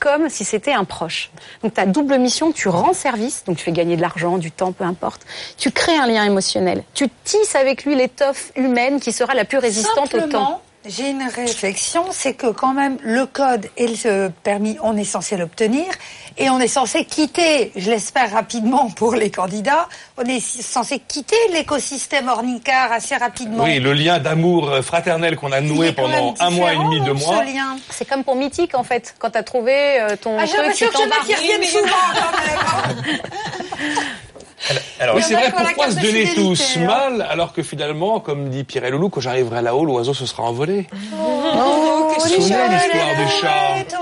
comme si c'était un proche. Donc ta double mission, tu rends service, donc tu fais gagner de l'argent, du temps, peu importe. Tu crées un lien émotionnel. Tu tisses avec lui l'étoffe humaine qui sera la plus résistante au temps. J'ai une réflexion, c'est que quand même le code et le permis, on est censé l'obtenir et on est censé quitter, je l'espère rapidement pour les candidats, on est censé quitter l'écosystème ornicar assez rapidement. Oui, le lien d'amour fraternel qu'on a noué pendant un mois et demi, deux ce mois. lien. C'est comme pour Mythique en fait, quand t'as trouvé euh, ton Ah, truc, tu l'impression que Alors, oui, c'est vrai, pourquoi se donner tous hein. mal alors que finalement, comme dit Pierre et Loulou, quand j'arriverai là-haut, l'oiseau se sera envolé. Oh, Vous vous souvenez l'histoire du chat.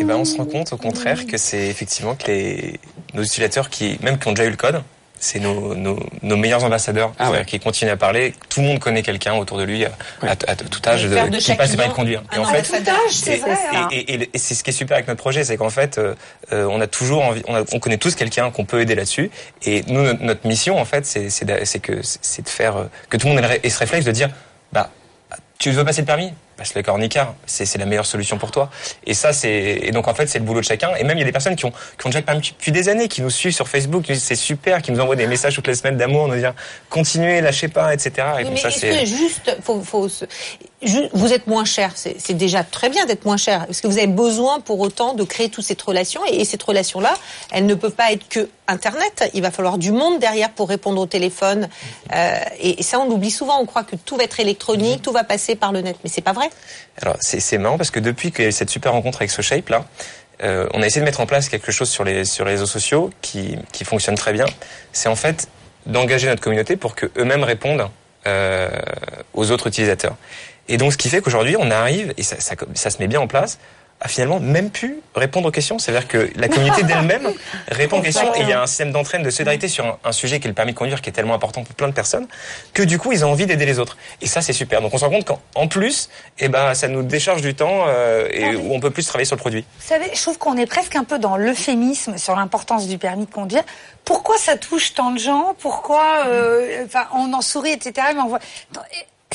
Et ben on se rend compte au contraire que c'est effectivement que les, nos utilisateurs qui, même qui ont déjà eu le code, c'est nos, nos, nos meilleurs ambassadeurs Ah qui continuent à parler. Tout le monde connaît quelqu'un autour de lui à, à- à tout âge de qui passe le permis de conduire. un Et en fait, ambassadeur. c'est et- vrai, hein. et, et- et- et c'est ce qui est super avec notre projet, c'est qu'en fait, euh, euh, on a toujours envie, on, a- on connaît tous quelqu'un qu'on peut aider là-dessus. Et nous, notre, notre mission, en fait, c'est c'est c'est que c'est de faire euh, que tout le monde ait ce réflexe de dire, bah, tu veux passer le permis? Passe le cornicard, c'est c'est la meilleure solution pour toi. Et ça, c'est et donc en fait, c'est le boulot de chacun. Et même il y a des personnes qui ont qui ont déjà depuis des années, qui nous suivent sur Facebook, qui c'est super, qui nous envoient des messages toutes les semaines d'amour, nous dire continuez, lâchez pas, etc. Et Oui, donc mais ça, c'est juste, faut, faut se- vous êtes moins cher, c'est déjà très bien d'être moins cher. Est-ce que vous avez besoin pour autant de créer toute cette relation et, et cette relation-là, elles ne peuvent pas être que Internet. Il va falloir du monde derrière pour répondre au téléphone. Euh, et, ça, on l'oublie souvent. On croit que tout va être électronique, tout va passer par le net, mais c'est pas vrai. Alors c'est marrant parce que depuis qu'il y a eu cette super rencontre avec là, euh, on a essayé de mettre en place quelque chose sur les réseaux sociaux qui qui fonctionne très bien. C'est en fait d'engager notre communauté pour que eux-mêmes répondent euh, aux autres utilisateurs. Et donc ce qui fait qu'aujourd'hui on arrive et ça, ça ça se met bien en place a finalement même pu répondre aux questions. C'est-à-dire que la communauté d'elle-même répond aux questions et il y a un système d'entraîne, de solidarité sur un, un, sujet qui est le permis de conduire qui est tellement important pour plein de personnes que du coup ils ont envie d'aider les autres. Et ça c'est super. Donc on se rend compte qu'en plus, eh ben ça nous décharge du temps euh, et où on peut plus travailler sur le produit. Vous savez, je trouve qu'on est presque un peu dans l'euphémisme sur l'importance du permis de conduire. Pourquoi ça touche tant de gens? Pourquoi euh, enfin, on en sourit, etc. Mais on voit...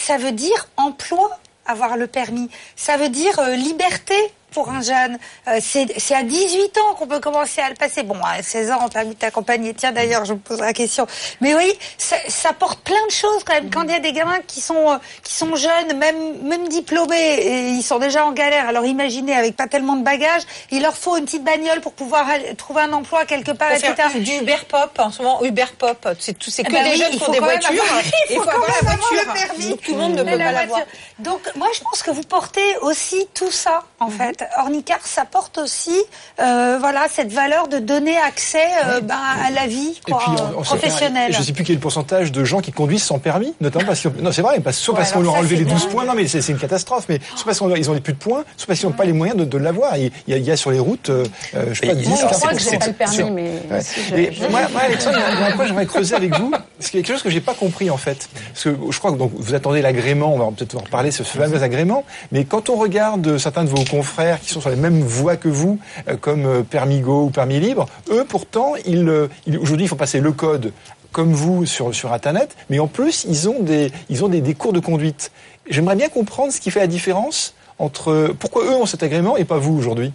Ça veut dire emploi avoir le permis. Ça veut dire euh, liberté pour un jeune. Euh, c'est à 18 ans qu'on peut commencer à le passer. Bon, à 16 ans, en permis de t'accompagner. Tiens, d'ailleurs, je me pose la question. Mais oui, ça, ça, porte plein de choses quand même. Quand il y a des gamins qui sont, euh, qui sont jeunes, même, même diplômés, et ils sont déjà en galère. Alors imaginez, avec pas tellement de bagages, il leur faut une petite bagnole pour pouvoir aller, trouver un emploi quelque part, etc. Du Uber Pop, en ce moment, Uber Pop, c'est tout, c'est que eh ben des oui, jeunes qui ont des voitures. Avoir, il faut, faut avoir la voiture. Le permis. Donc, tout le monde ne peut pas l'avoir. Donc, moi, je pense que vous portez aussi tout ça, en mm -hmm. fait. Ornicar, ça porte aussi, euh, voilà, cette valeur de donner accès euh, ben, à la vie quoi, puis, on, on professionnelle. je ne sais plus quel est le pourcentage de gens qui conduisent sans permis, notamment parce que non, c'est vrai, parce, soit ouais, parce qu'on leur a enlevé les 12 points, non mais c'est une catastrophe, mais soit parce qu'ils ont plus de points, soit parce qu'ils n'ont pas les moyens de, de l'avoir. Il, il, il, y a sur les routes, euh, je sais pas, 10, je crois que j'ai pas le permis, mais. Ouais. Si je... moi, moi, Alexandre, il y a un point que j'aimerais creuser avec vous. C'est quelque chose que j'ai pas compris en fait, parce que je crois que donc vous attendez l'agrément, on va peut-être en reparler, ce fameux agrément, mais quand on regarde certains de vos confrères qui sont sur les mêmes voies que vous, euh, comme euh, Permigo ou Permis Libre, eux pourtant, ils, ils aujourd'hui, il faut passer le code comme vous sur, sur Internet, mais en plus, ils ont des, ils ont des, des cours de conduite. J'aimerais bien comprendre ce qui fait la différence entre pourquoi eux ont cet agrément et pas vous aujourd'hui.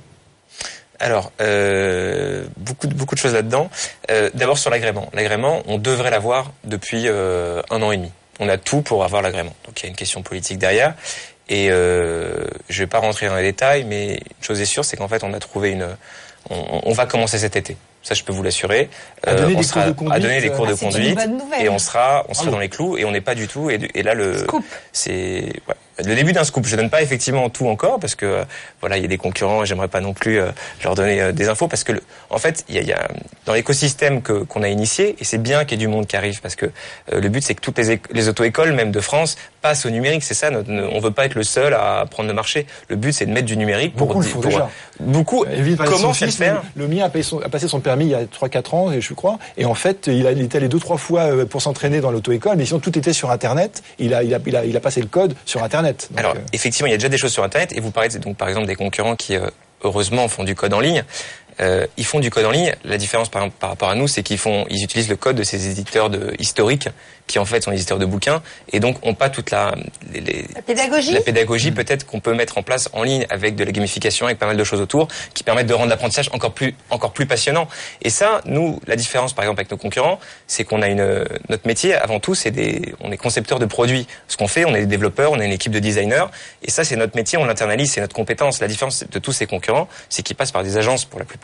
Alors, euh, beaucoup, beaucoup de choses là-dedans. Euh, D'abord sur l'agrément. L'agrément, on devrait l'avoir depuis euh, un an et demi. On a tout pour avoir l'agrément. Donc il y a une question politique derrière. Et euh, je vais pas rentrer dans les détails, mais une chose est sûre, c'est qu'en fait, on a trouvé une. On, on, va commencer cet été. Ça, je peux vous l'assurer. À donner on des sera cours de conduite, à donner des cours ah, de une conduite, bonne nouvelle. et on sera, on sera Ah dans les clous, et on n'est pas du tout. Et, et là, le, Scoop. c'est ouais, le début d'un scoop. Je donne pas effectivement tout encore parce que euh, voilà, il y a des concurrents. et J'aimerais pas non plus euh, leur donner euh, des infos parce que le, en fait, il y a, y a dans l'écosystème que qu'on a initié, et c'est bien qu'il y ait du monde qui arrive parce que euh, le but c'est que toutes les, les auto-écoles, même de France, passent au numérique. C'est ça. Notre, on veut pas être le seul à prendre le marché. Le but c'est de mettre du numérique pour Beaucoup font pour- déjà. beaucoup à le fils, faire. Le, mien a, payé son- a passé son permis il y a 3-4 ans, je crois. Et en fait, il, a, il est allé deux trois fois euh, pour s'entraîner dans l'auto-école, mais sinon tout était sur Internet. Il a, il a, il a, il a passé le code sur Internet. Donc, Alors, euh, effectivement, il y a déjà des choses sur Internet, et vous parlez donc par exemple des concurrents qui, euh, heureusement, font du code en ligne. Euh, ils font du code en ligne. La différence par, exemple, par rapport à nous, c'est qu'ils font, ils utilisent le code de ces éditeurs de, historiques, qui en fait sont des éditeurs de bouquins, et donc ont pas toute la, les- les- La pédagogie la pédagogie peut-être qu'on peut mettre en place en ligne avec de la gamification, avec pas mal de choses autour, qui permettent de rendre l'apprentissage encore plus, encore plus passionnant. Et ça, nous, la différence par exemple avec nos concurrents, c'est qu'on a une, notre métier avant tout, c'est des, on est concepteur de produits. Ce qu'on fait, on est des développeurs, on a une équipe de designers, et ça c'est notre métier, on l'internalise, c'est notre compétence. La différence de tous ces concurrents, c'est qu'ils passent par des agences pour la plupart,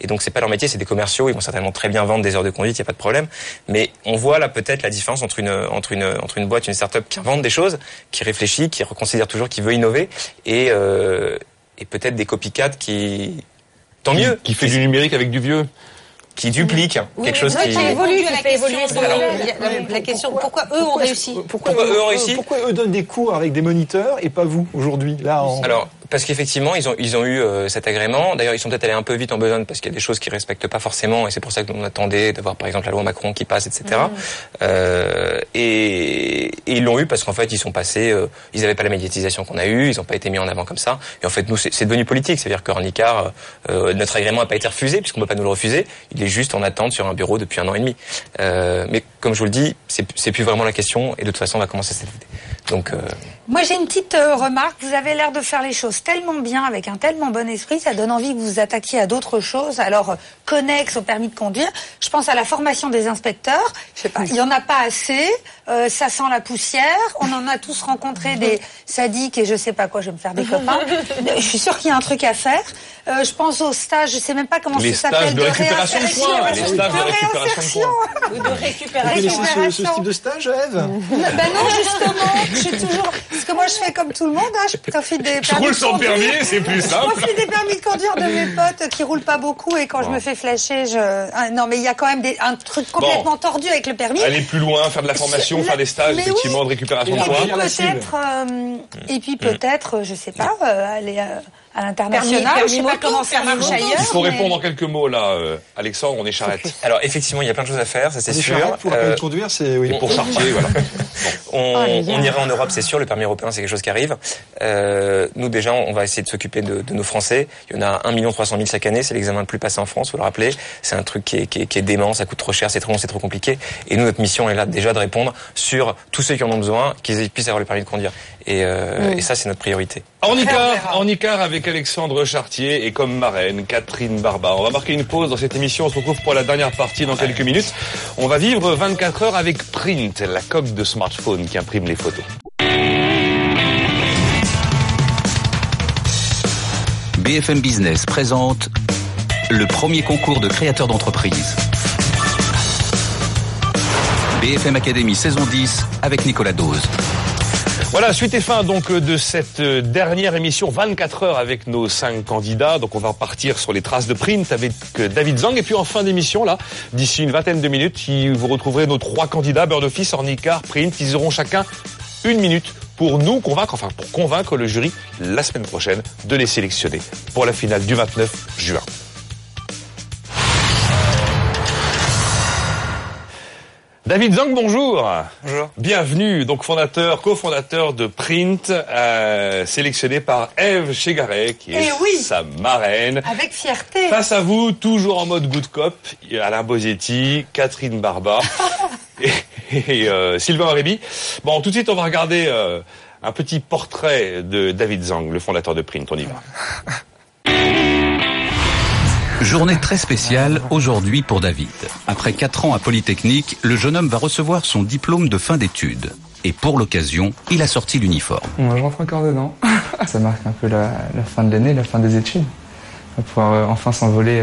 et donc c'est pas leur métier, c'est des commerciaux, ils vont certainement très bien vendre des heures de conduite, il y a pas de problème. Mais on voit là peut-être la différence entre une, entre une, entre une boîte, une start-up qui invente des choses, qui réfléchit, qui reconsidère toujours, qui veut innover, et, euh, et peut-être des copycats qui, tant mieux, Qui fait du numérique avec du vieux. qui dupliquent quelque chose qui. qui évolue, qui la évoluer question son- de- la, la- question pourquoi eux ont réussi pourquoi, Pourquoi eux ont réussi pourquoi eux donnent des cours avec des moniteurs et pas vous aujourd'hui là en... Alors, parce qu'effectivement, ils ont, ils ont eu euh, cet agrément. D'ailleurs, ils sont peut-être allés un peu vite en besogne parce qu'il y a des choses qu'ils respectent pas forcément, et c'est pour ça qu'on attendait d'avoir, par exemple, la loi Macron qui passe, etc. Euh, et, et ils l'ont eu parce qu'en fait, ils sont passés, euh, ils n'avaient pas la médiatisation qu'on a eue, ils n'ont pas été mis en avant comme ça. Et en fait, nous, c'est devenu politique. C'est-à-dire que Ornicar, euh, notre agrément n'a pas été refusé puisqu'on ne peut pas nous le refuser. Il est juste en attente sur un bureau depuis un an et demi. Euh, mais comme je vous le dis, c'est c'est plus vraiment la question, et de toute façon, on va commencer cet été. Donc, euh, Moi, j'ai une petite euh, remarque. Vous avez l'air de faire les choses tellement bien, avec un tellement bon esprit, ça donne envie que vous vous attaquiez à d'autres choses. Alors, connexes au permis de conduire. Je pense à la formation des inspecteurs. Je sais pas, il y en a pas assez. Euh, ça sent la poussière. On en a tous rencontré des sadiques et je sais pas quoi. Je vais me faire des copains. je suis sûre qu'il y a un truc à faire. Euh, je pense aux stages. Je sais même pas comment Les ça s'appelle. de récupération de réinsertion. points, les stages de récupération de réinsertion. de Vous connaissez ce, type de stage, Eve Ben non, justement, je suis toujours. Parce que moi, je fais comme tout le monde. Hein, je profite des Je permis roule de permis, c'est plus Je simple. profite des permis de conduire de mes potes qui roulent pas beaucoup et quand je me fais flasher, je. Ah, non, mais il y a quand même des, un truc complètement tordu avec le permis. Aller plus loin, faire de la formation, faire des stages, Mais effectivement, oui. de récupération Et de points. Peut-être, euh, et puis peut-être, je sais pas, euh, aller euh, à l'international. Je sais pas comment ça marche ailleurs. Il faut mais- répondre en quelques mots là, euh, Alexandre, on est charrette. Alors effectivement, il y a plein de choses à faire, ça c'est sûr. pour Euh, conduire, c'est oui. Et pour Chartier, voilà. On, Oh on ira en Europe, c'est sûr. Le permis européen, c'est quelque chose qui arrive. Euh, nous, déjà, on va essayer de s'occuper de, de nos Français. Il y en a 1 300 000 chaque année. C'est l'examen le plus passé en France, faut le rappeler. C'est un truc qui est, qui, est, qui est dément, ça coûte trop cher, c'est trop long, c'est trop compliqué. Et nous, notre mission est là déjà de répondre sur tous ceux qui en ont besoin, qu'ils puissent avoir le permis de conduire. Et, euh, et ça, c'est notre priorité. Ornicar, Ornicar avec Alexandre Chartier et comme marraine Catherine Barba. On va marquer une pause dans cette émission. On se retrouve pour la dernière partie dans quelques minutes. On va vivre 24 heures avec Print, la coque de smartphone qui imprime les photos. BFM Business présente le premier concours de créateurs d'entreprise. BFM Academy saison 10 avec Nicolas Dose. Voilà, suite et fin donc de cette euh, dernière émission 24 heures avec nos cinq candidats. Donc on va repartir sur les traces de print avec euh, David Zang et puis en fin d'émission là, d'ici une vingtaine de minutes, vous retrouverez nos trois candidats Beurre d'Office, Ornicar, Print. Ils auront chacun une minute pour nous convaincre, enfin pour convaincre le jury la semaine prochaine de les sélectionner pour la finale du 29 juin. David Zang, bonjour. Bonjour. Bienvenue, donc fondateur, cofondateur de Print, euh, sélectionné par Eve Chegaray, qui est Eh oui. sa marraine. Avec fierté. Face à vous, toujours en mode good cop, Alain Bosetti, Catherine Barba et, et, euh, Sylvain Rémy. Bon, tout de suite, on va regarder euh, un petit portrait de David Zang, le fondateur de Print. On y va. Journée très spéciale aujourd'hui pour David. Après 4 ans à Polytechnique, le jeune homme va recevoir son diplôme de fin d'études. Et pour l'occasion, il a sorti l'uniforme. Moi, je rentre encore dedans. Ça marque un peu la, la fin de l'année, la fin des études. On va pouvoir euh, enfin s'envoler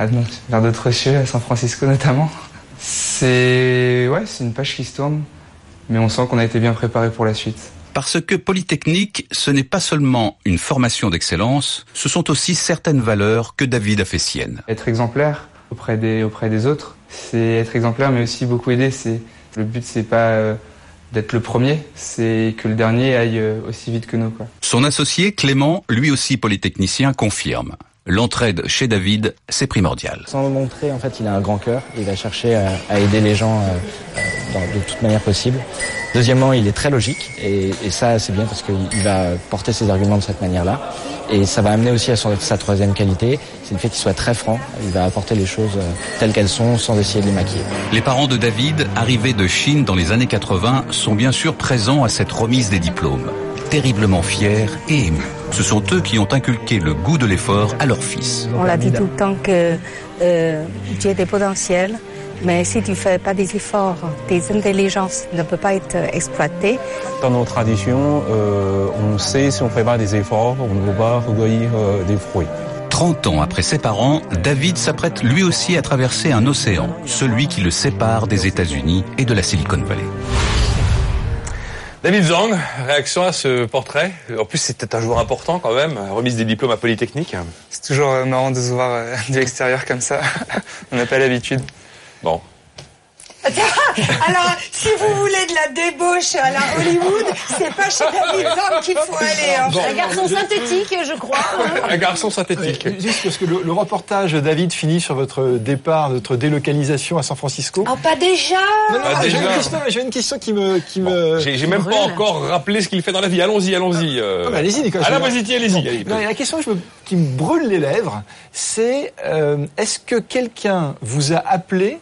euh, vers d'autres cieux, à San Francisco notamment. C'est ouais, c'est une page qui se tourne, mais on sent qu'on a été bien préparé pour la suite. Parce que Polytechnique, ce n'est pas seulement une formation d'excellence, ce sont aussi certaines valeurs que David a fait siennes. Être exemplaire auprès des auprès des autres, c'est être exemplaire, mais aussi beaucoup aider. C'est le but, c'est pas euh, d'être le premier, c'est que le dernier aille euh, aussi vite que nous. Quoi. Son associé Clément, lui aussi polytechnicien, confirme. L'entraide chez David, c'est primordial. Sans le montrer, en fait, il a un grand cœur. Il va chercher à, à aider les gens euh, euh, dans, de toute manière possible. Deuxièmement, il est très logique et, et ça, c'est bien parce qu'il il va porter ses arguments de cette manière-là. Et ça va amener aussi à son- sa troisième qualité, c'est le fait qu'il soit très franc. Il va apporter les choses euh, telles qu'elles sont sans essayer de les maquiller. Les parents de David, arrivés de Chine dans les années 80, sont bien sûr présents à cette remise des diplômes. Terriblement fiers et émus. Ce sont eux qui ont inculqué le goût de l'effort à leur fils. On l'a dit tout le temps que euh, tu as des potentiels, mais si tu fais pas des efforts, tes intelligences ne peuvent pas être exploitées. Dans nos traditions, euh, on sait si on fait pas des efforts, on ne va pas recueillir euh, des fruits. 30 ans après ses parents, David s'apprête lui aussi à traverser un océan, celui qui le sépare des États-Unis et de la Silicon Valley. David Zang, réaction à ce portrait? En plus, c'était un jour important quand même, remise des diplômes à Polytechnique. C'est toujours euh, marrant de se voir euh, de l'extérieur comme ça. on n'a pas l'habitude. Bon. Alors, si vous voulez de la débauche à la Hollywood, c'est pas chez David Zang qu'il faut aller. hein. Bon. Un garçon synthétique, je crois. hein. Un garçon synthétique. Juste parce que le, le reportage, David, finit sur votre départ, votre délocalisation à San Francisco. Oh, pas déjà Non, non, Ah, j'ai déjà. une question, j'ai une question qui me, qui me. J'ai même pas encore rappelé ce qu'il fait dans la vie. Allons-y, allons-y. euh. Ah bah, allez-y, Nicolas. Alain Bosetti, allez-y. la question je me- qui me brûle les lèvres, c'est euh, est-ce que quelqu'un vous a appelé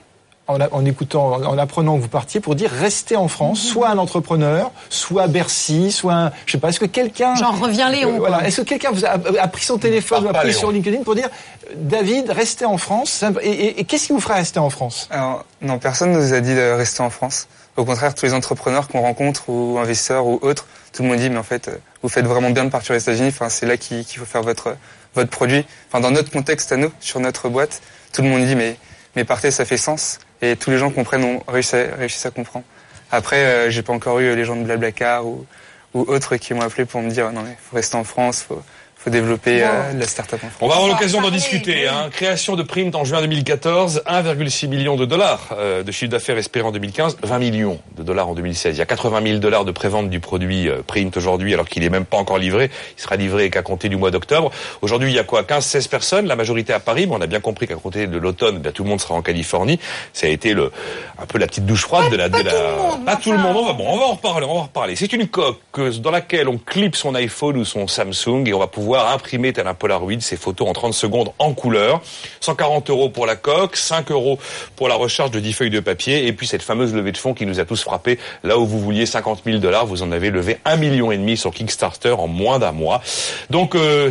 en, écoutant, en apprenant que vous partiez pour dire restez en France, soit un entrepreneur, soit Bercy, soit un, je sais pas, est-ce que quelqu'un, Genre, reviens Léon, Euh, voilà, est-ce que quelqu'un vous a, a pris son téléphone, a pris Léon. sur LinkedIn pour dire euh, David, restez en France, et, et- et qu'est-ce qui vous ferait rester en France? Alors, non, personne ne nous a dit de rester en France. Au contraire, tous les entrepreneurs qu'on rencontre ou investisseurs ou autres, tout le monde dit mais en fait, euh, vous faites vraiment bien de partir aux États-Unis. Enfin, c'est là qu'il qu'il faut faire votre votre produit. Enfin, dans notre contexte à nous, sur notre boîte, tout le monde dit mais mais partez, ça fait sens. Et tous les gens comprennent, ont réussi à, à comprendre. Après, euh, j'ai pas encore eu les gens de Blablacar ou ou autres qui m'ont appelé pour me dire non mais faut rester en France, faut faut développer euh, la start-up en France. On va avoir l'occasion d'en discuter. Hein. Création de Print en juin 2014, 1,6 million de dollars euh, de chiffre d'affaires espéré en 2015, 20 millions de dollars en 2016. Il y a 80 000 dollars de prévente du produit euh, Print aujourd'hui, alors qu'il est même pas encore livré. Il sera livré qu'à compter du mois d'octobre. Aujourd'hui, il y a quoi? 15-16 personnes, la majorité à Paris, mais on a bien compris qu'à compter de l'automne, ben, tout le monde sera en Californie. Ça a été le un peu la petite douche froide de la... de la... pas tout le monde. On va, bon, on va en reparler. On va en reparler. C'est une coque dans laquelle on clip son iPhone ou son Samsung et on va pouvoir imprimer tel un Polaroid ces photos en 30 secondes en couleur. 140 euros pour la coque, 5 euros pour la recharge de 10 feuilles de papier et puis cette fameuse levée de fonds qui nous a tous frappé. Là où vous vouliez 50 000 dollars, vous en avez levé un million et demi sur Kickstarter en moins d'un mois. Donc euh,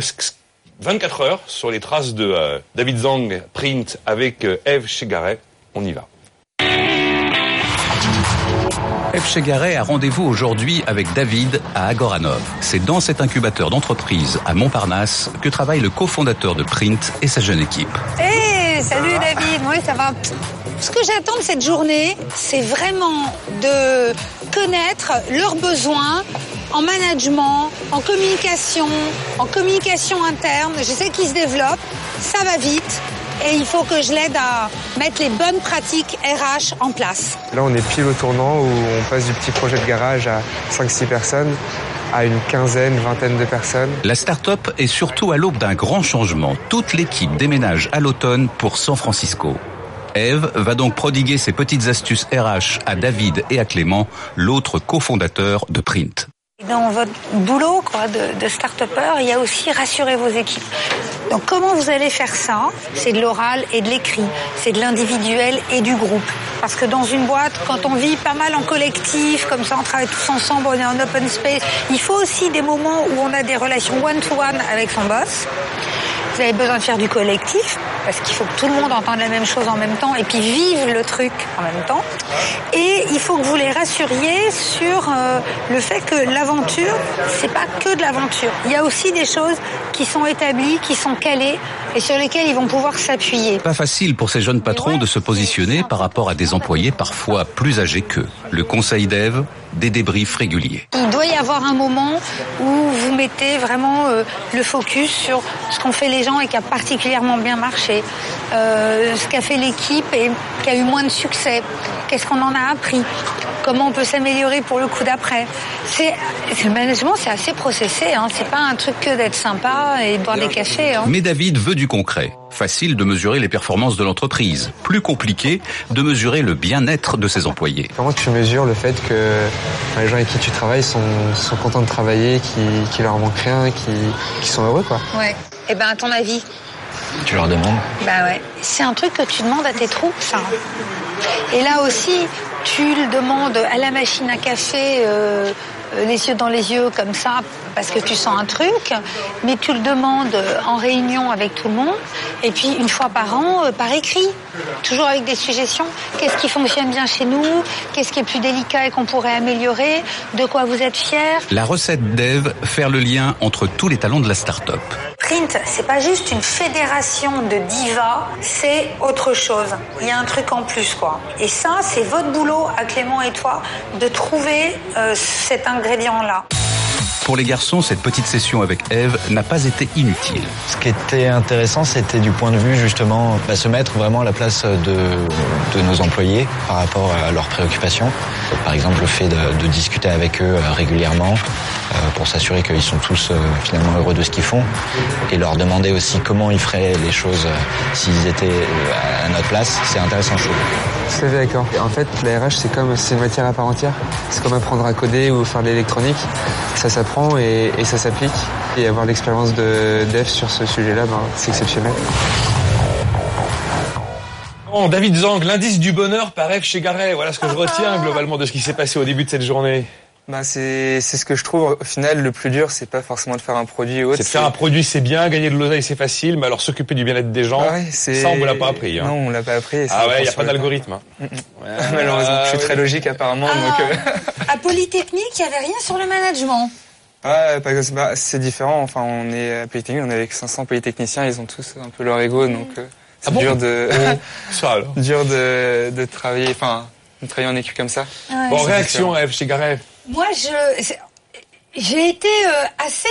24 heures sur les traces de euh, David Zhang Print avec euh, Eve Chegaray. On y va. Eve Chegaray a rendez-vous aujourd'hui avec David à Agoranov. C'est dans cet incubateur d'entreprise à Montparnasse que travaille le cofondateur de Print et sa jeune équipe. Hé, salut David, oui ça va. Ce que j'attends de cette journée, c'est vraiment de connaître leurs besoins en management, en communication, en communication interne. Je sais qu'ils se développent, ça va vite et il faut que je l'aide à mettre les bonnes pratiques RH en place. Là, on est pile au tournant où on passe du petit projet de garage à 5-6 personnes à une quinzaine, vingtaine de personnes. La start-up est surtout à l'aube d'un grand changement. Toute l'équipe déménage à l'automne pour San Francisco. Eve va donc prodiguer ses petites astuces RH à David et à Clément, l'autre cofondateur de Print. Dans votre boulot quoi, de, de start-upper, il y a aussi rassurer vos équipes. Donc comment vous allez faire ça? C'est de l'oral et de l'écrit, c'est de l'individuel et du groupe. Parce que dans une boîte, quand on vit pas mal en collectif, comme ça on travaille tous ensemble, on est en open space, il faut aussi des moments où on a des relations one-to-one avec son boss. Vous avez besoin de faire du collectif, parce qu'il faut que tout le monde entende la même chose en même temps et puis vive le truc en même temps. Et il faut que vous les rassuriez sur euh, le fait que l'aventure, c'est pas que de l'aventure. Il y a aussi des choses qui sont établies, qui sont et sur lesquelles ils vont pouvoir s'appuyer. Pas facile pour ces jeunes patrons de se positionner par rapport à des employés parfois plus âgés qu'eux. Le conseil d'Ève, des débriefs réguliers. Il doit y avoir un moment où vous mettez vraiment euh, le focus sur ce qu'ont fait les gens et qui a particulièrement bien marché, euh, ce qu'a fait l'équipe et qui a eu moins de succès, qu'est-ce qu'on en a appris, comment on peut s'améliorer pour le coup d'après? C'est le management, c'est assez processé, hein. c'est pas un truc que d'être sympa et de boire des cafés. Hein. Mais David veut du concret. Facile de mesurer les performances de l'entreprise. Plus compliqué de mesurer le bien-être de ses employés. Comment tu mesures le fait que les gens avec qui tu travailles sont, sont contents de travailler, qui, qui leur manque rien, qui, qui sont heureux quoi? Ouais. Et ben à ton avis? Tu leur demandes? Bah ouais. C'est un truc que tu demandes à tes troupes, ça. Et là aussi, tu le demandes à la machine à café, euh, euh, les yeux dans les yeux, comme ça, parce que tu sens un truc, mais tu le demandes en réunion avec tout le monde, et puis une fois par an, euh, par écrit, toujours avec des suggestions. Qu'est-ce qui fonctionne bien chez nous? Qu'est-ce qui est plus délicat et qu'on pourrait améliorer? De quoi vous êtes fiers? La recette d'Ève, faire le lien entre tous les talents de la start-up. Print, c'est pas juste une fédération de divas, c'est autre chose. Il y a un truc en plus, quoi. Et ça, c'est votre boulot à Clément et toi de trouver euh, cet ingrédient-là. Pour les garçons, cette petite session avec Eve n'a pas été inutile. Ce qui était intéressant, c'était du point de vue justement bah, se mettre vraiment à la place de, de nos employés par rapport à leurs préoccupations. Par exemple, le fait de, de discuter avec eux euh, régulièrement euh, pour s'assurer qu'ils sont tous euh, finalement heureux de ce qu'ils font et leur demander aussi comment ils feraient les choses euh, s'ils étaient euh, à notre place. C'est intéressant, je trouve. Tout à fait d'accord. En fait, la RH, c'est comme c'est une matière à part entière. C'est comme apprendre à coder ou faire de l'électronique. Ça s'apprend et, et ça s'applique. Et avoir l'expérience de dev sur ce sujet-là, ben, c'est exceptionnel. Bon, David Zang, l'indice du bonheur par Eve Chegaray. Voilà ce que je retiens globalement de ce qui s'est passé au début de cette journée. Bah, c'est c'est ce que je trouve au final le plus dur, c'est pas forcément de faire un produit ou autre. C'est de faire un produit, c'est bien, gagner de l'oseille, c'est facile, mais alors s'occuper du bien-être des gens, Ah ouais, ça on me l'a pas appris. Hein. Non, on l'a pas appris. Ah ouais, il y a pas d'algorithme. hein. Mm, mm. Malheureusement, je suis très logique apparemment, donc. euh, À Polytechnique, il n'y avait rien sur le management. Ouais, parce que c'est- bah, c'est différent. Enfin, on est à Polytechnique, on est avec 500 polytechniciens, ils ont tous un peu leur ego, donc euh, c'est Ah bon dur de ça alors. dur de, de travailler, enfin, de travailler en équipe comme ça. Ouais. Bon, réaction. Eve Chegaray. Moi, je, j'ai été euh, assez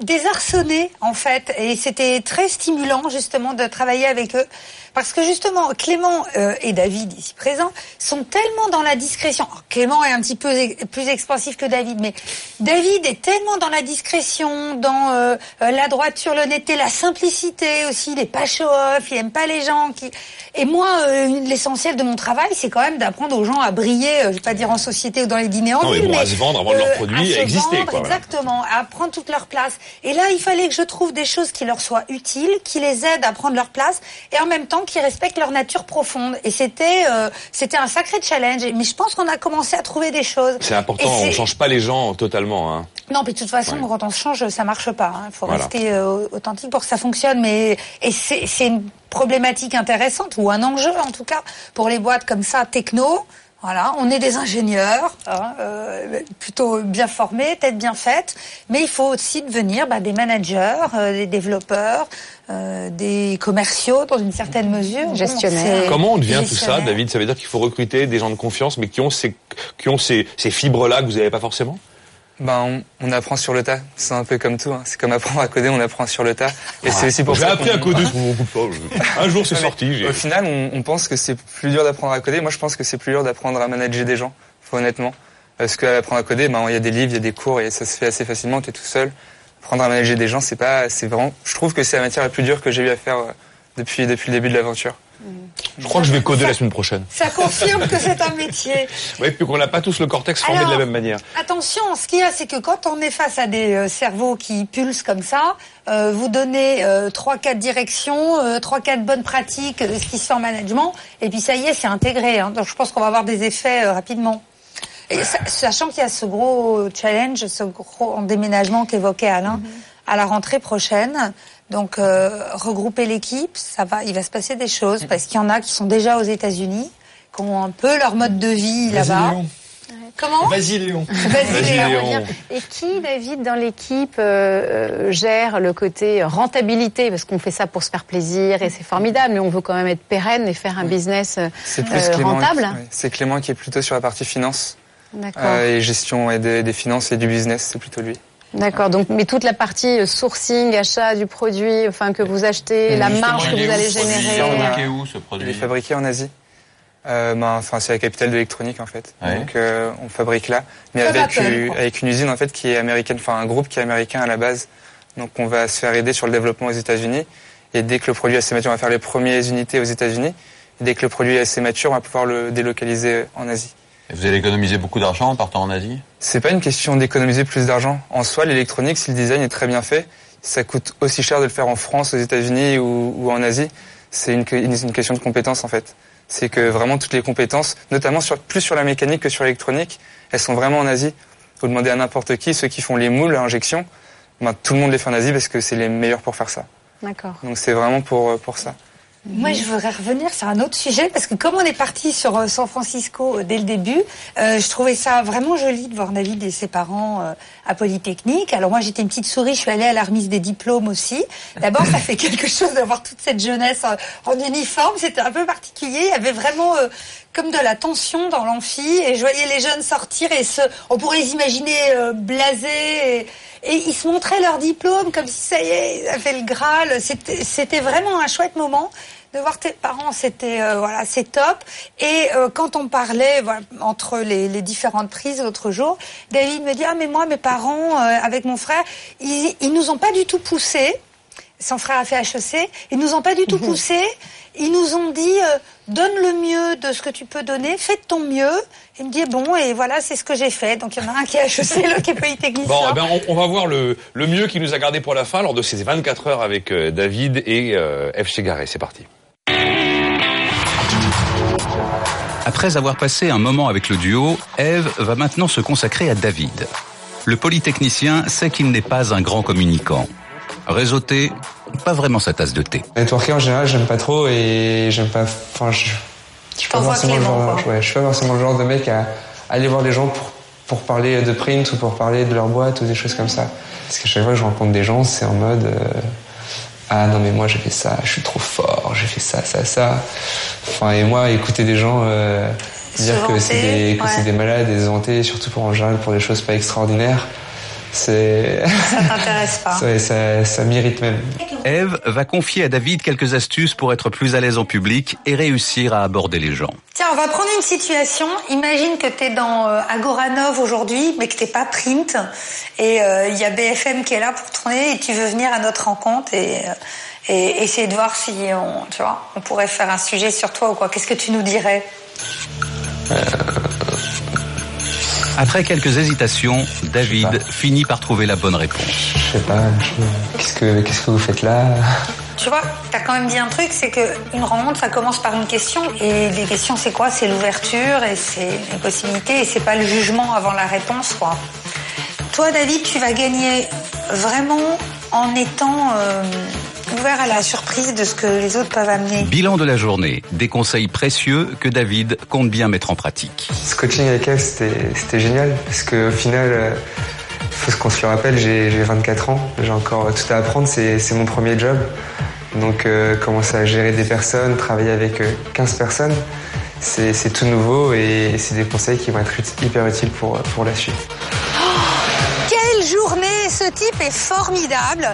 désarçonnés en fait, et c'était très stimulant justement de travailler avec eux. Parce que justement, Clément euh, et David, ici présents, sont tellement dans la discrétion. Alors, Clément est un petit peu plus expansif que David, mais David est tellement dans la discrétion, dans euh, euh, la droiture, l'honnêteté, la simplicité aussi. Il est pas show-off, il aime pas les gens. Qui... Et moi, euh, l'essentiel de mon travail, c'est quand même d'apprendre aux gens à briller, je vais pas dire en société ou dans les dîners en Non, mais bon, à se vendre, à vendre leurs produits, à à exister, vendre, quoi. Exactement, à prendre toute leur place. Et là, il fallait que je trouve des choses qui leur soient utiles, qui les aident à prendre leur place, et en même temps qui respectent leur nature profonde. Et c'était euh, c'était un sacré challenge. Mais je pense qu'on a commencé à trouver des choses. C'est important, on c'est- change pas les gens totalement. Hein. non, mais de toute façon, quand on se change, ça marche pas. Il faut Voilà. rester euh, authentique pour que ça fonctionne. Mais et c'est une problématique intéressante ou un enjeu en tout cas pour les boîtes comme ça techno. Voilà, on est des ingénieurs, hein, euh, plutôt bien formés, tête bien faite, mais il faut aussi devenir bah, des managers, euh, des développeurs, euh, des commerciaux dans une certaine mesure. Bon, c'est- Comment on devient tout ça. David? Ça veut dire qu'il faut recruter des gens de confiance, mais qui ont ces, qui ont ces, ces fibres-là que vous n'avez pas forcément? Ben, on, on apprend sur le tas. C'est un peu comme tout. hein. C'est comme apprendre à coder, on apprend sur le tas. Et c'est aussi pour J'ai ça appris qu'on- à coder sur mon coup de poing. Un jour, c'est sorti. j'ai- Au final, on, on pense que c'est plus dur d'apprendre à coder. Moi, je pense que c'est plus dur d'apprendre à manager des gens, faut honnêtement. Parce qu'apprendre à coder, ben, il y a des livres, il y a des cours et ça se fait assez facilement. Tu es tout seul. Apprendre à manager des gens, c'est pas, c'est vraiment, je trouve que c'est la matière la plus dure que j'ai eu à faire euh, depuis, depuis le début de l'aventure. Je crois que je vais coder la semaine prochaine. Ça confirme que c'est un métier. Oui, puis qu'on n'a pas tous le cortex formé de la même manière. Attention, ce qu'il y a, c'est que quand on est face à des euh, cerveaux qui pulsent comme ça, euh, vous donnez euh, trois, quatre directions, euh, trois, quatre bonnes pratiques de ce qui se fait en management, et puis ça y est, c'est intégré. hein. Donc je pense qu'on va avoir des effets euh, rapidement. Et sachant qu'il y a ce gros challenge, ce gros déménagement qu'évoquait Alain à la rentrée prochaine. Donc euh, regrouper l'équipe, ça va, il va se passer des choses parce qu'il y en a qui sont déjà aux États-Unis, qui ont un peu leur mode de vie Vas-y, là-bas. Léon. Comment Vas-y, Léon. Vas-y, Léon. Et qui, David, dans l'équipe, euh, euh, gère le côté rentabilité? Parce qu'on fait ça pour se faire plaisir et c'est formidable, mais on veut quand même être pérenne et faire un business euh, C'est plus Clément. rentable. C'est Clément qui est plutôt sur la partie finance. D'accord. euh, et gestion et des, des finances et du business, c'est plutôt lui. D'accord. Donc, mais toute la partie euh, sourcing, achat du produit, enfin que vous achetez, la marge que il est vous allez ce produit générer. Fabriqué où ce produit Il est fabriqué en Asie. Euh, ben, enfin, c'est la capitale de l'électronique en fait. Ouais. Donc euh, on fabrique là, mais Comme avec, Apple, euh, avec une usine en fait qui est américaine, enfin un groupe qui est américain à la base. Donc on va se faire aider sur le développement aux États-Unis. Et dès que le produit est assez mature, on va faire les premières unités aux États-Unis. Et dès que le produit est assez mature, on va pouvoir le délocaliser en Asie. Et vous allez économiser beaucoup d'argent en partant en Asie? C'est pas une question d'économiser plus d'argent. En soi, l'électronique, si le design est très bien fait, ça coûte aussi cher de le faire en France, aux États-Unis ou, ou en Asie. C'est une, que- une, une question de compétence en fait. C'est que vraiment toutes les compétences, notamment sur, plus sur la mécanique que sur l'électronique, elles sont vraiment en Asie. Vous demandez à n'importe qui, ceux qui font les moules à injection, ben, tout le monde les fait en Asie parce que c'est les meilleurs pour faire ça. D'accord. Donc c'est vraiment pour, pour ça. Moi, je voudrais revenir sur un autre sujet parce que comme on est parti sur euh, San Francisco euh, dès le début, euh, je trouvais ça vraiment joli de voir David et ses parents à Polytechnique. Alors moi, j'étais une petite souris, je suis allée à la remise des diplômes aussi. D'abord, ça fait quelque chose d'avoir toute cette jeunesse en, uniforme. C'était un peu particulier. Il y avait vraiment comme de la tension dans l'amphi et je voyais les jeunes sortir et se, on pourrait les imaginer blasés. Et ils se montraient leur diplôme comme si ça y est, ils avaient le Graal. C'était vraiment un chouette moment de voir tes parents. C'était euh, voilà, c'est top. Et euh, quand on parlait voilà, entre les, les différentes prises l'autre jour, David me dit ah mais moi mes parents euh, avec mon frère, ils, ils nous ont pas du tout poussés. Son frère a fait HEC. Ils nous ont pas du tout poussés. Ils nous ont dit euh, donne le mieux de ce que tu peux donner, fais de ton mieux. Il me dit bon et voilà c'est ce que j'ai fait. Donc il y en a un qui est HEC, l'autre qui est polytechnicien. Bon, eh ben, on, on va voir le, le mieux qui nous a gardé pour la fin lors de ces 24 heures avec euh, David et euh, F. C'est parti. Après avoir passé un moment avec le duo, Eve va maintenant se consacrer à David. Le polytechnicien sait qu'il n'est pas un grand communicant. Réseauté, pas vraiment sa tasse de thé. Networker en général, j'aime pas trop et j'aime pas. Enfin, je, je suis pas forcément le genre. Ouais, je suis pas forcément le genre de mec à aller voir les gens pour pour parler de print ou pour parler de leur boîte ou des choses comme ça. Parce qu'à chaque fois que je rencontre des gens, c'est en mode. euh, ah non mais moi j'ai fait ça, je suis trop fort, j'ai fait ça, ça, ça. Enfin et moi écouter des gens euh, dire que c'est des, ouais. des malades, des hantés, surtout pour en général pour des choses pas extraordinaires. C'est. Ça t'intéresse pas Ouais, ça, ça m'irrite même. Eve va confier à David quelques astuces pour être plus à l'aise en public et réussir à aborder les gens. Tiens, on va prendre une situation. Imagine que tu es dans euh, Agoranov aujourd'hui, mais que t'es pas print. Et euh, il y a BFM qui est là pour tourner et tu veux venir à notre rencontre et, euh, et essayer de voir si on, tu vois, on pourrait faire un sujet sur toi ou quoi. Qu'est-ce que tu nous dirais? Après quelques hésitations, David finit par trouver la bonne réponse. Je sais pas. je- Qu'est-ce que qu'est-ce que vous faites là? Tu vois, tu as quand même dit un truc, c'est que une rencontre, ça commence par une question. Et les questions, c'est quoi? C'est l'ouverture et c'est les possibilités et c'est pas le jugement avant la réponse, quoi. Toi, David, tu vas gagner vraiment en étant euh, ouvert à la surprise de ce que les autres peuvent amener. Bilan de la journée, des conseils précieux que David compte bien mettre en pratique. Ce coaching avec elle, c'était c'était génial parce qu'au final, euh, faut qu'on se le rappelle, j'ai j'ai 24 ans, j'ai encore tout à apprendre, c'est c'est mon premier job. Donc euh, commencer à gérer des personnes, travailler avec euh, 15 personnes, c'est c'est tout nouveau et c'est des conseils qui vont être hyper utiles pour, pour la suite. Quelle journée Ce type est formidable.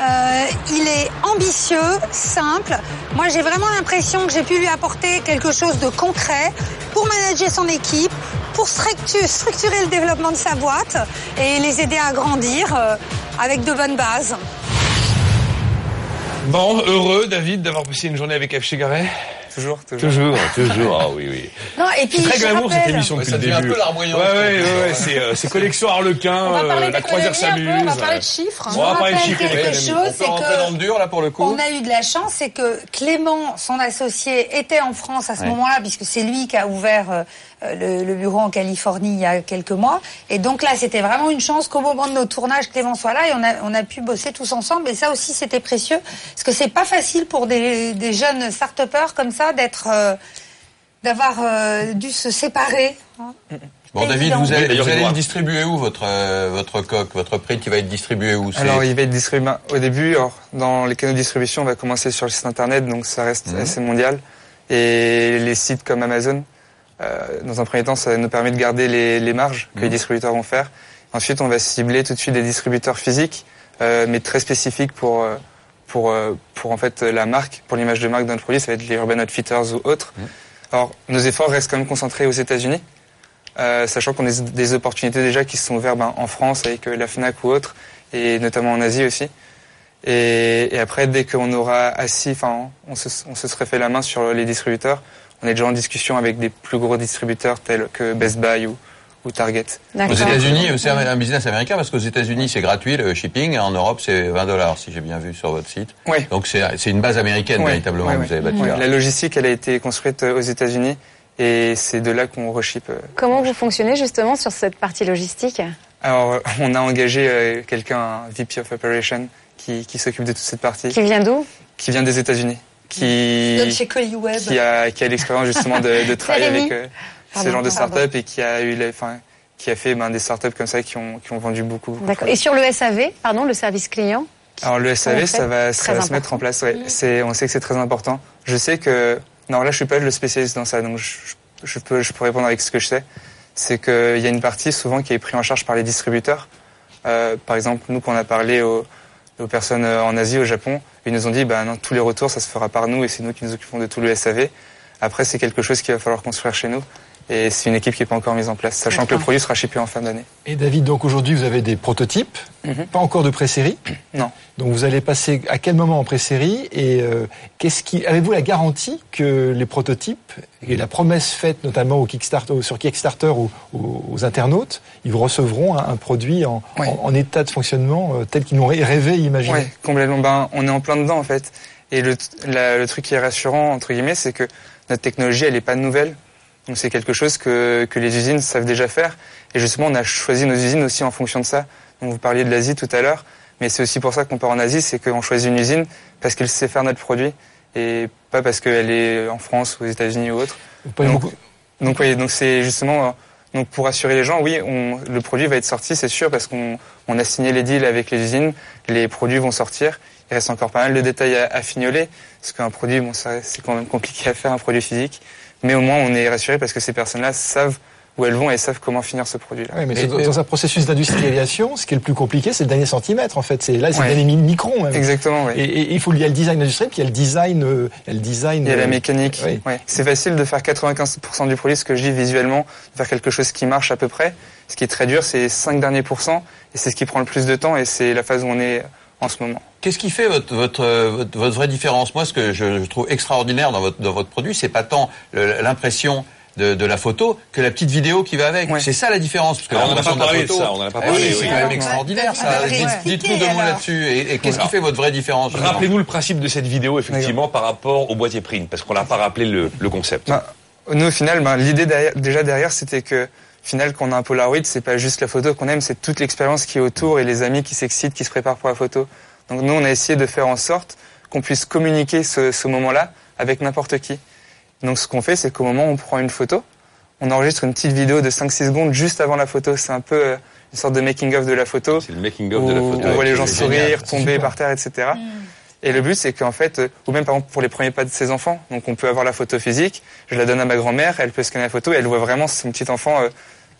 Euh, il est ambitieux, simple. Moi, j'ai vraiment l'impression que j'ai pu lui apporter quelque chose de concret pour manager son équipe, pour structu- structurer le développement de sa boîte et les aider à grandir euh, avec de bonnes bases. Bon, heureux, David, d'avoir passé une journée avec F. Chigaret Toujours, toujours. Toujours, toujours. Ah oui, oui. Non, et puis, C'est très je glamour cette émission Ouais, depuis ça le devient un début. peu l'armoyant. Ouais, ouais, ouais, ouais, c'est, euh, c'est collection Harlequin, On va parler euh, la croisière s'amuse. on va parler de chiffres. On va parler de chiffres. quelque chose, On peut c'est que dans le dur là pour le coup. On a eu de la chance, c'est que Clément, son associé, était en France à ce Ouais. moment-là, puisque c'est lui qui a ouvert euh, euh, le, le bureau en Californie il y a quelques mois. Et donc là, c'était vraiment une chance qu'au moment de nos tournages, Clément soit là et on a, on a pu bosser tous ensemble. Et ça aussi, c'était précieux, parce que c'est pas facile pour des, des jeunes start comme ça d'être, euh, d'avoir euh, dû se séparer. hein. Bon, David, vous allez, vous allez le distribuer où votre euh, votre coq, votre prix qui va être distribué où c'est- Alors il va être distribué ben, au début, alors, dans les canaux de distribution, on va commencer sur le site internet, donc ça reste Mhm. assez mondial. Et les sites comme Amazon, euh, dans un premier temps, ça nous permet de garder les, les marges que les Mhm. distributeurs vont faire. Ensuite, on va cibler tout de suite des distributeurs physiques, euh, mais très spécifiques pour euh, pour euh, pour en fait la marque, pour l'image de marque d'un produit, ça va être les Urban Outfitters ou autres. Alors nos efforts restent quand même concentrés aux États-Unis. Euh, sachant qu'on a des opportunités déjà qui se sont ouvertes ben, en France avec euh, la FNAC ou autre, et notamment en Asie aussi. Et, et après, dès qu'on aura assis, enfin, on se, on se serait fait la main sur les distributeurs, on est déjà en discussion avec des plus gros distributeurs tels que Best Buy ou, ou Target. Aux États-Unis, c'est un business américain parce qu'aux États-Unis, c'est gratuit le shipping. En Europe, c'est 20 dollars, si j'ai bien vu sur votre site. Oui. Donc c'est une base américaine véritablement que vous avez bâtie là. La logistique, elle a été construite euh, aux États-Unis, et c'est de là qu'on reship. euh, Comment vous fonctionnez justement sur cette partie logistique? Alors, euh, on a engagé quelqu'un, un VP of Operation, qui, qui s'occupe de toute cette partie. Qui vient d'où? Qui vient des États-Unis. Qui, chez qui a, qui a l'expérience justement de, de travailler avec euh, ce genre de pardon. start-up et qui a eu les, enfin, qui a fait ben, des startups comme ça qui ont, qui ont vendu beaucoup. beaucoup de D'accord. Et sur le SAV, pardon, le service client alors le SAV, ça va, ça va se mettre en place. Ouais. C'est, on sait que c'est très important. Je sais que, non, là, je suis pas le spécialiste dans ça, donc je, je peux, je peux répondre avec ce que je sais. C'est qu'il y a une partie souvent qui est prise en charge par les distributeurs. Euh, par exemple, nous, quand on a parlé aux, aux personnes euh, en Asie, au Japon, ils nous ont dit, bah non, tous les retours, ça se fera par nous et c'est nous qui nous occupons de tout le SAV. Après, c'est quelque chose qu'il va falloir construire chez nous. Et c'est une équipe qui n'est pas encore mise en place, sachant que le produit sera shippé en fin d'année. Et David, donc aujourd'hui, vous avez des prototypes, pas encore de pré-série. Non. Donc vous allez passer à quel moment en pré-série et euh, qu'est-ce qui avez-vous la garantie que les prototypes et la promesse faite notamment au Kickstarter, sur Kickstarter aux, aux- internautes, ils recevront un, un produit en, en- en état de fonctionnement euh, tel qu'ils l'ont rêvé, imaginé. Ouais, complètement. Ben, on est en plein dedans en fait. Et le, la- le truc qui est rassurant entre guillemets, c'est que notre technologie, elle est pas nouvelle. Donc c'est quelque chose que, que les usines savent déjà faire. Et justement, on a choisi nos usines aussi en fonction de ça. Donc vous parliez de l'Asie tout à l'heure, mais c'est aussi pour ça qu'on part en Asie, c'est qu'on choisit une usine parce qu'elle sait faire notre produit et pas parce qu'elle est en France ou aux États-Unis ou autre. Pas donc, beaucoup- donc oui, donc c'est justement donc pour assurer les gens, oui, on, le produit va être sorti, c'est sûr, parce qu'on on a signé les deals avec les usines, les produits vont sortir. Il reste encore pas mal de détails à, à fignoler, parce qu'un produit, bon, c'est quand même compliqué à faire, un produit physique. Mais au moins, on est rassuré parce que ces personnes-là savent où elles vont et savent comment finir ce produit-là. Oui, mais dans un processus d'industrialisation, ce qui est le plus compliqué, c'est le dernier centimètre, en fait. C'est là, c'est Ouais. le dernier mi- micron. même. Exactement, oui. Et, et il faut, il y a le design industriel, puis il y a le design, euh, il y a le design. Il y a la euh, mécanique. oui. Ouais. C'est facile de faire 95% du produit, ce que je dis visuellement, de faire quelque chose qui marche à peu près. Ce qui est très dur, c'est les 5 derniers pourcents, et c'est ce qui prend le plus de temps, et c'est la phase où on est en ce moment. Qu'est-ce qui fait votre, votre, votre, votre vraie différence? Moi, ce que je, je trouve extraordinaire dans votre, dans votre produit, c'est pas tant l'impression de, de la photo que la petite vidéo qui va avec. C'est ça la différence. Parce que Alors, on en a l'impression pas de la parlé de photo- ça, on pas Ah parlé, oui, oui. c'est quand même extraordinaire. Ça. Ah, Dites-nous deux mots là-dessus. Et, et qu'est-ce qui fait votre vraie différence Rappelez-nous le principe de cette vidéo, effectivement, par rapport au boîtier print, parce qu'on n'a pas rappelé le, le concept. Bah, nous, au final, ben, l'idée derrière- déjà derrière, c'était que, final, quand on a un Polaroid, c'est pas juste la photo qu'on aime, c'est toute l'expérience qui est autour et les amis qui s'excitent, qui se préparent pour la photo. Donc nous, on a essayé de faire en sorte qu'on puisse communiquer ce, ce moment-là avec n'importe qui. Donc ce qu'on fait, c'est qu'au moment où on prend une photo, on enregistre une petite vidéo de 5-6 secondes juste avant la photo. C'est un peu euh, une sorte de making-of de la photo. C'est le making-of de la où photo. On voit les gens sourire, tomber par terre, etc. Et le but, c'est qu'en fait, euh, ou même par exemple pour les premiers pas de ses enfants, donc on peut avoir la photo physique, je la donne à ma grand-mère, elle peut scanner la photo et elle voit vraiment son petit enfant euh,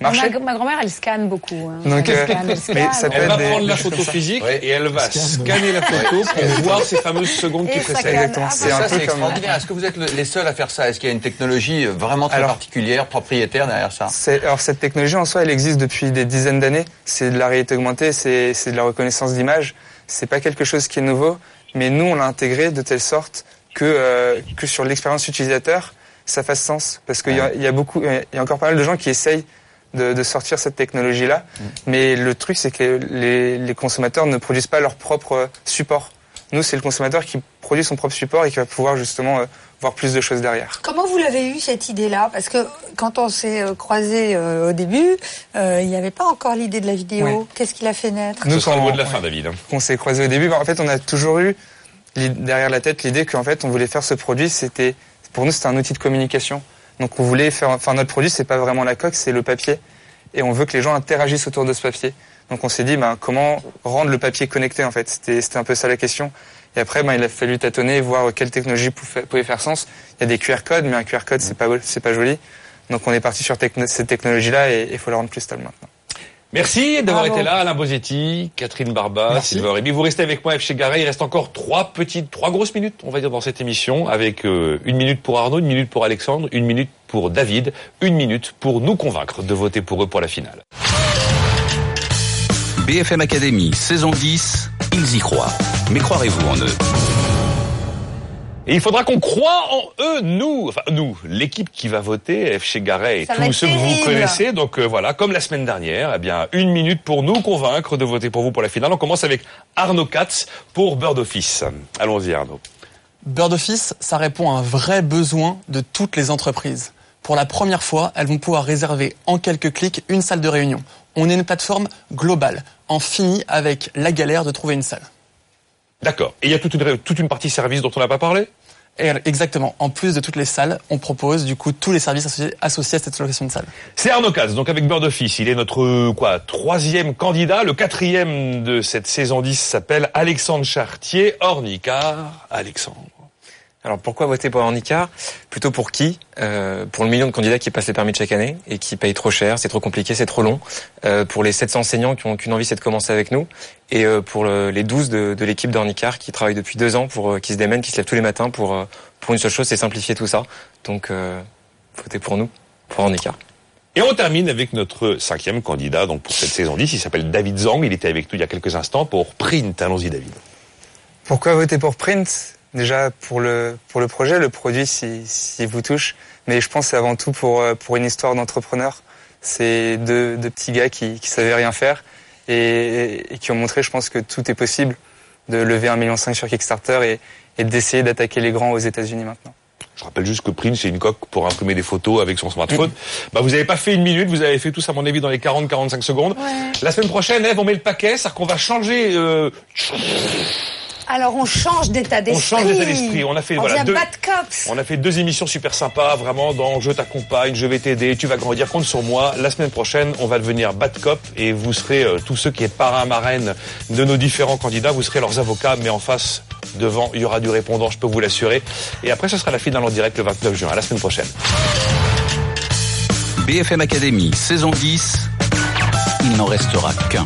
marcher. Ma, ma grand-mère, elle scanne beaucoup. hein. Donc, elle euh, scanne, elle mais ça Elle va des- prendre la des photo physique et elle va scanner la photo pour voir ces fameuses secondes qui Et précèdent. Ah, c'est ça, un c'est peu comme... extraordinaire. Est-ce que vous êtes le- les seuls à faire ça? Est-ce qu'il y a une technologie vraiment très Alors- particulière, propriétaire derrière ça? Alors cette technologie en soi, elle existe depuis des dizaines d'années. C'est de la réalité augmentée, c'est de la reconnaissance d'image. C'est pas quelque chose qui est nouveau, mais nous on l'a intégré de telle sorte que euh, que sur l'expérience utilisateur, ça fasse sens. Parce qu'il y, a- il y a beaucoup, il y a encore pas mal de gens qui essayent de, de sortir cette technologie-là, mais le truc c'est que les, les consommateurs ne produisent pas leur propre euh, support. Nous, c'est le consommateur qui produit son propre support et qui va pouvoir justement euh, voir plus de choses derrière. Comment vous l'avez eu cette idée-là? Parce que quand on s'est euh, croisés euh, au début, euh, il n'y avait pas encore l'idée de la vidéo. Qu'est-ce qui l'a fait naître? Ce sera le mot de la fin, David. hein. qu'on s'est croisé au début, bah, en fait, on a toujours eu derrière la tête l'idée qu'en fait, on voulait faire ce produit. C'était pour nous, c'était un outil de communication. Donc, on voulait faire. Enfin, notre produit, c'est pas vraiment la coque, c'est le papier, et on veut que les gens interagissent autour de ce papier. Donc, on s'est dit, ben, comment rendre le papier connecté, en fait? C'était, un peu ça la question. Et après, ben, il a fallu tâtonner, voir quelle technologie pouvait, faire sens. Il y a des QR codes, mais un QR code, c'est pas, c'est pas joli. Donc, on est parti sur cette technologie-là, et il faut la rendre plus stable maintenant. Merci d'avoir été là, Alain Bosetti, Catherine Barba, Merci. Sylvain Rémy. Vous restez avec moi, F. chez Garay. Il reste encore trois petites, trois grosses minutes, on va dire, dans cette émission, avec euh, une minute pour Arnaud, une minute pour Alexandre, une minute pour David, une minute pour nous convaincre de voter pour eux pour la finale. BFM Academy, saison 10, ils y croient. Mais croirez-vous en eux? Et il faudra qu'on croie en eux, nous, enfin nous, l'équipe qui va voter, F. chez Garay et Ça tous ceux que vous connaissez. Donc euh, voilà, comme la semaine dernière, eh bien une minute pour nous convaincre de voter pour vous pour la finale. On commence avec Arnaud Katz pour Bird Office. Allons-y Arnaud. Bird Office, ça répond à un vrai besoin de toutes les entreprises. Pour la première fois, elles vont pouvoir réserver en quelques clics une salle de réunion. On est une plateforme globale, en fini avec la galère de trouver une salle. D'accord. Et il y a toute une, toute une partie service dont on n'a pas parlé? Exactement, en plus de toutes les salles, on propose du coup tous les services associés, à cette location de salle. C'est Arnaud Katz, donc avec Bird Office. Il est notre quoi troisième candidat. Le quatrième de cette saison 10 s'appelle Alexandre Chartier, Ornicard. Alexandre. Alors pourquoi voter pour Ornicar Plutôt pour qui? Euh, Pour le million de candidats qui passent les permis de chaque année et qui payent trop cher, c'est trop compliqué, c'est trop long. Euh, pour les 700 enseignants qui ont qu'une envie, c'est de commencer avec nous. Et euh, pour le- les 12 de, de l'équipe d'Ornicar qui travaillent depuis deux ans, pour euh, qui se démènent, qui se lèvent tous les matins pour euh, pour une seule chose, c'est simplifier tout ça. Donc euh, votez pour nous, pour Ornicar. Et on termine avec notre cinquième candidat donc pour cette saison 10. Il s'appelle David Zang. Il était avec nous il y a quelques instants pour Print. Allons-y David. Pourquoi voter pour Print? Déjà pour le pour le projet, le produit s'il si, vous touche, mais je pense que c'est avant tout pour euh, pour une histoire d'entrepreneur. C'est deux, deux petits gars qui qui savaient rien faire et, et qui ont montré, je pense que tout est possible de lever un million cinq sur Kickstarter et, et d'essayer d'attaquer les grands aux États-Unis maintenant. Je rappelle juste que Print, c'est une coque pour imprimer des photos avec son smartphone. Bah, vous n'avez pas fait une minute, vous avez fait tous, à mon avis, dans les 40-45 secondes. La semaine prochaine, Eve, on met le paquet, c'est-à-dire qu'on va changer, euh, Alors on change d'état on d'esprit. change d'état d'esprit. On a fait, On voilà, deux, bad cops. on a fait deux émissions super sympas, vraiment dans je t'accompagne, je vais t'aider, tu vas grandir, compte sur moi. La semaine prochaine, on va devenir bad cop et vous serez euh, tous ceux qui êtes parrain marraine de nos différents candidats, vous serez leurs avocats, mais en face, devant, il y aura du répondant, je peux vous l'assurer. Et après, ce sera la finale en direct le 29 juin. À la semaine prochaine. BFM Academy, saison 10, il n'en restera qu'un.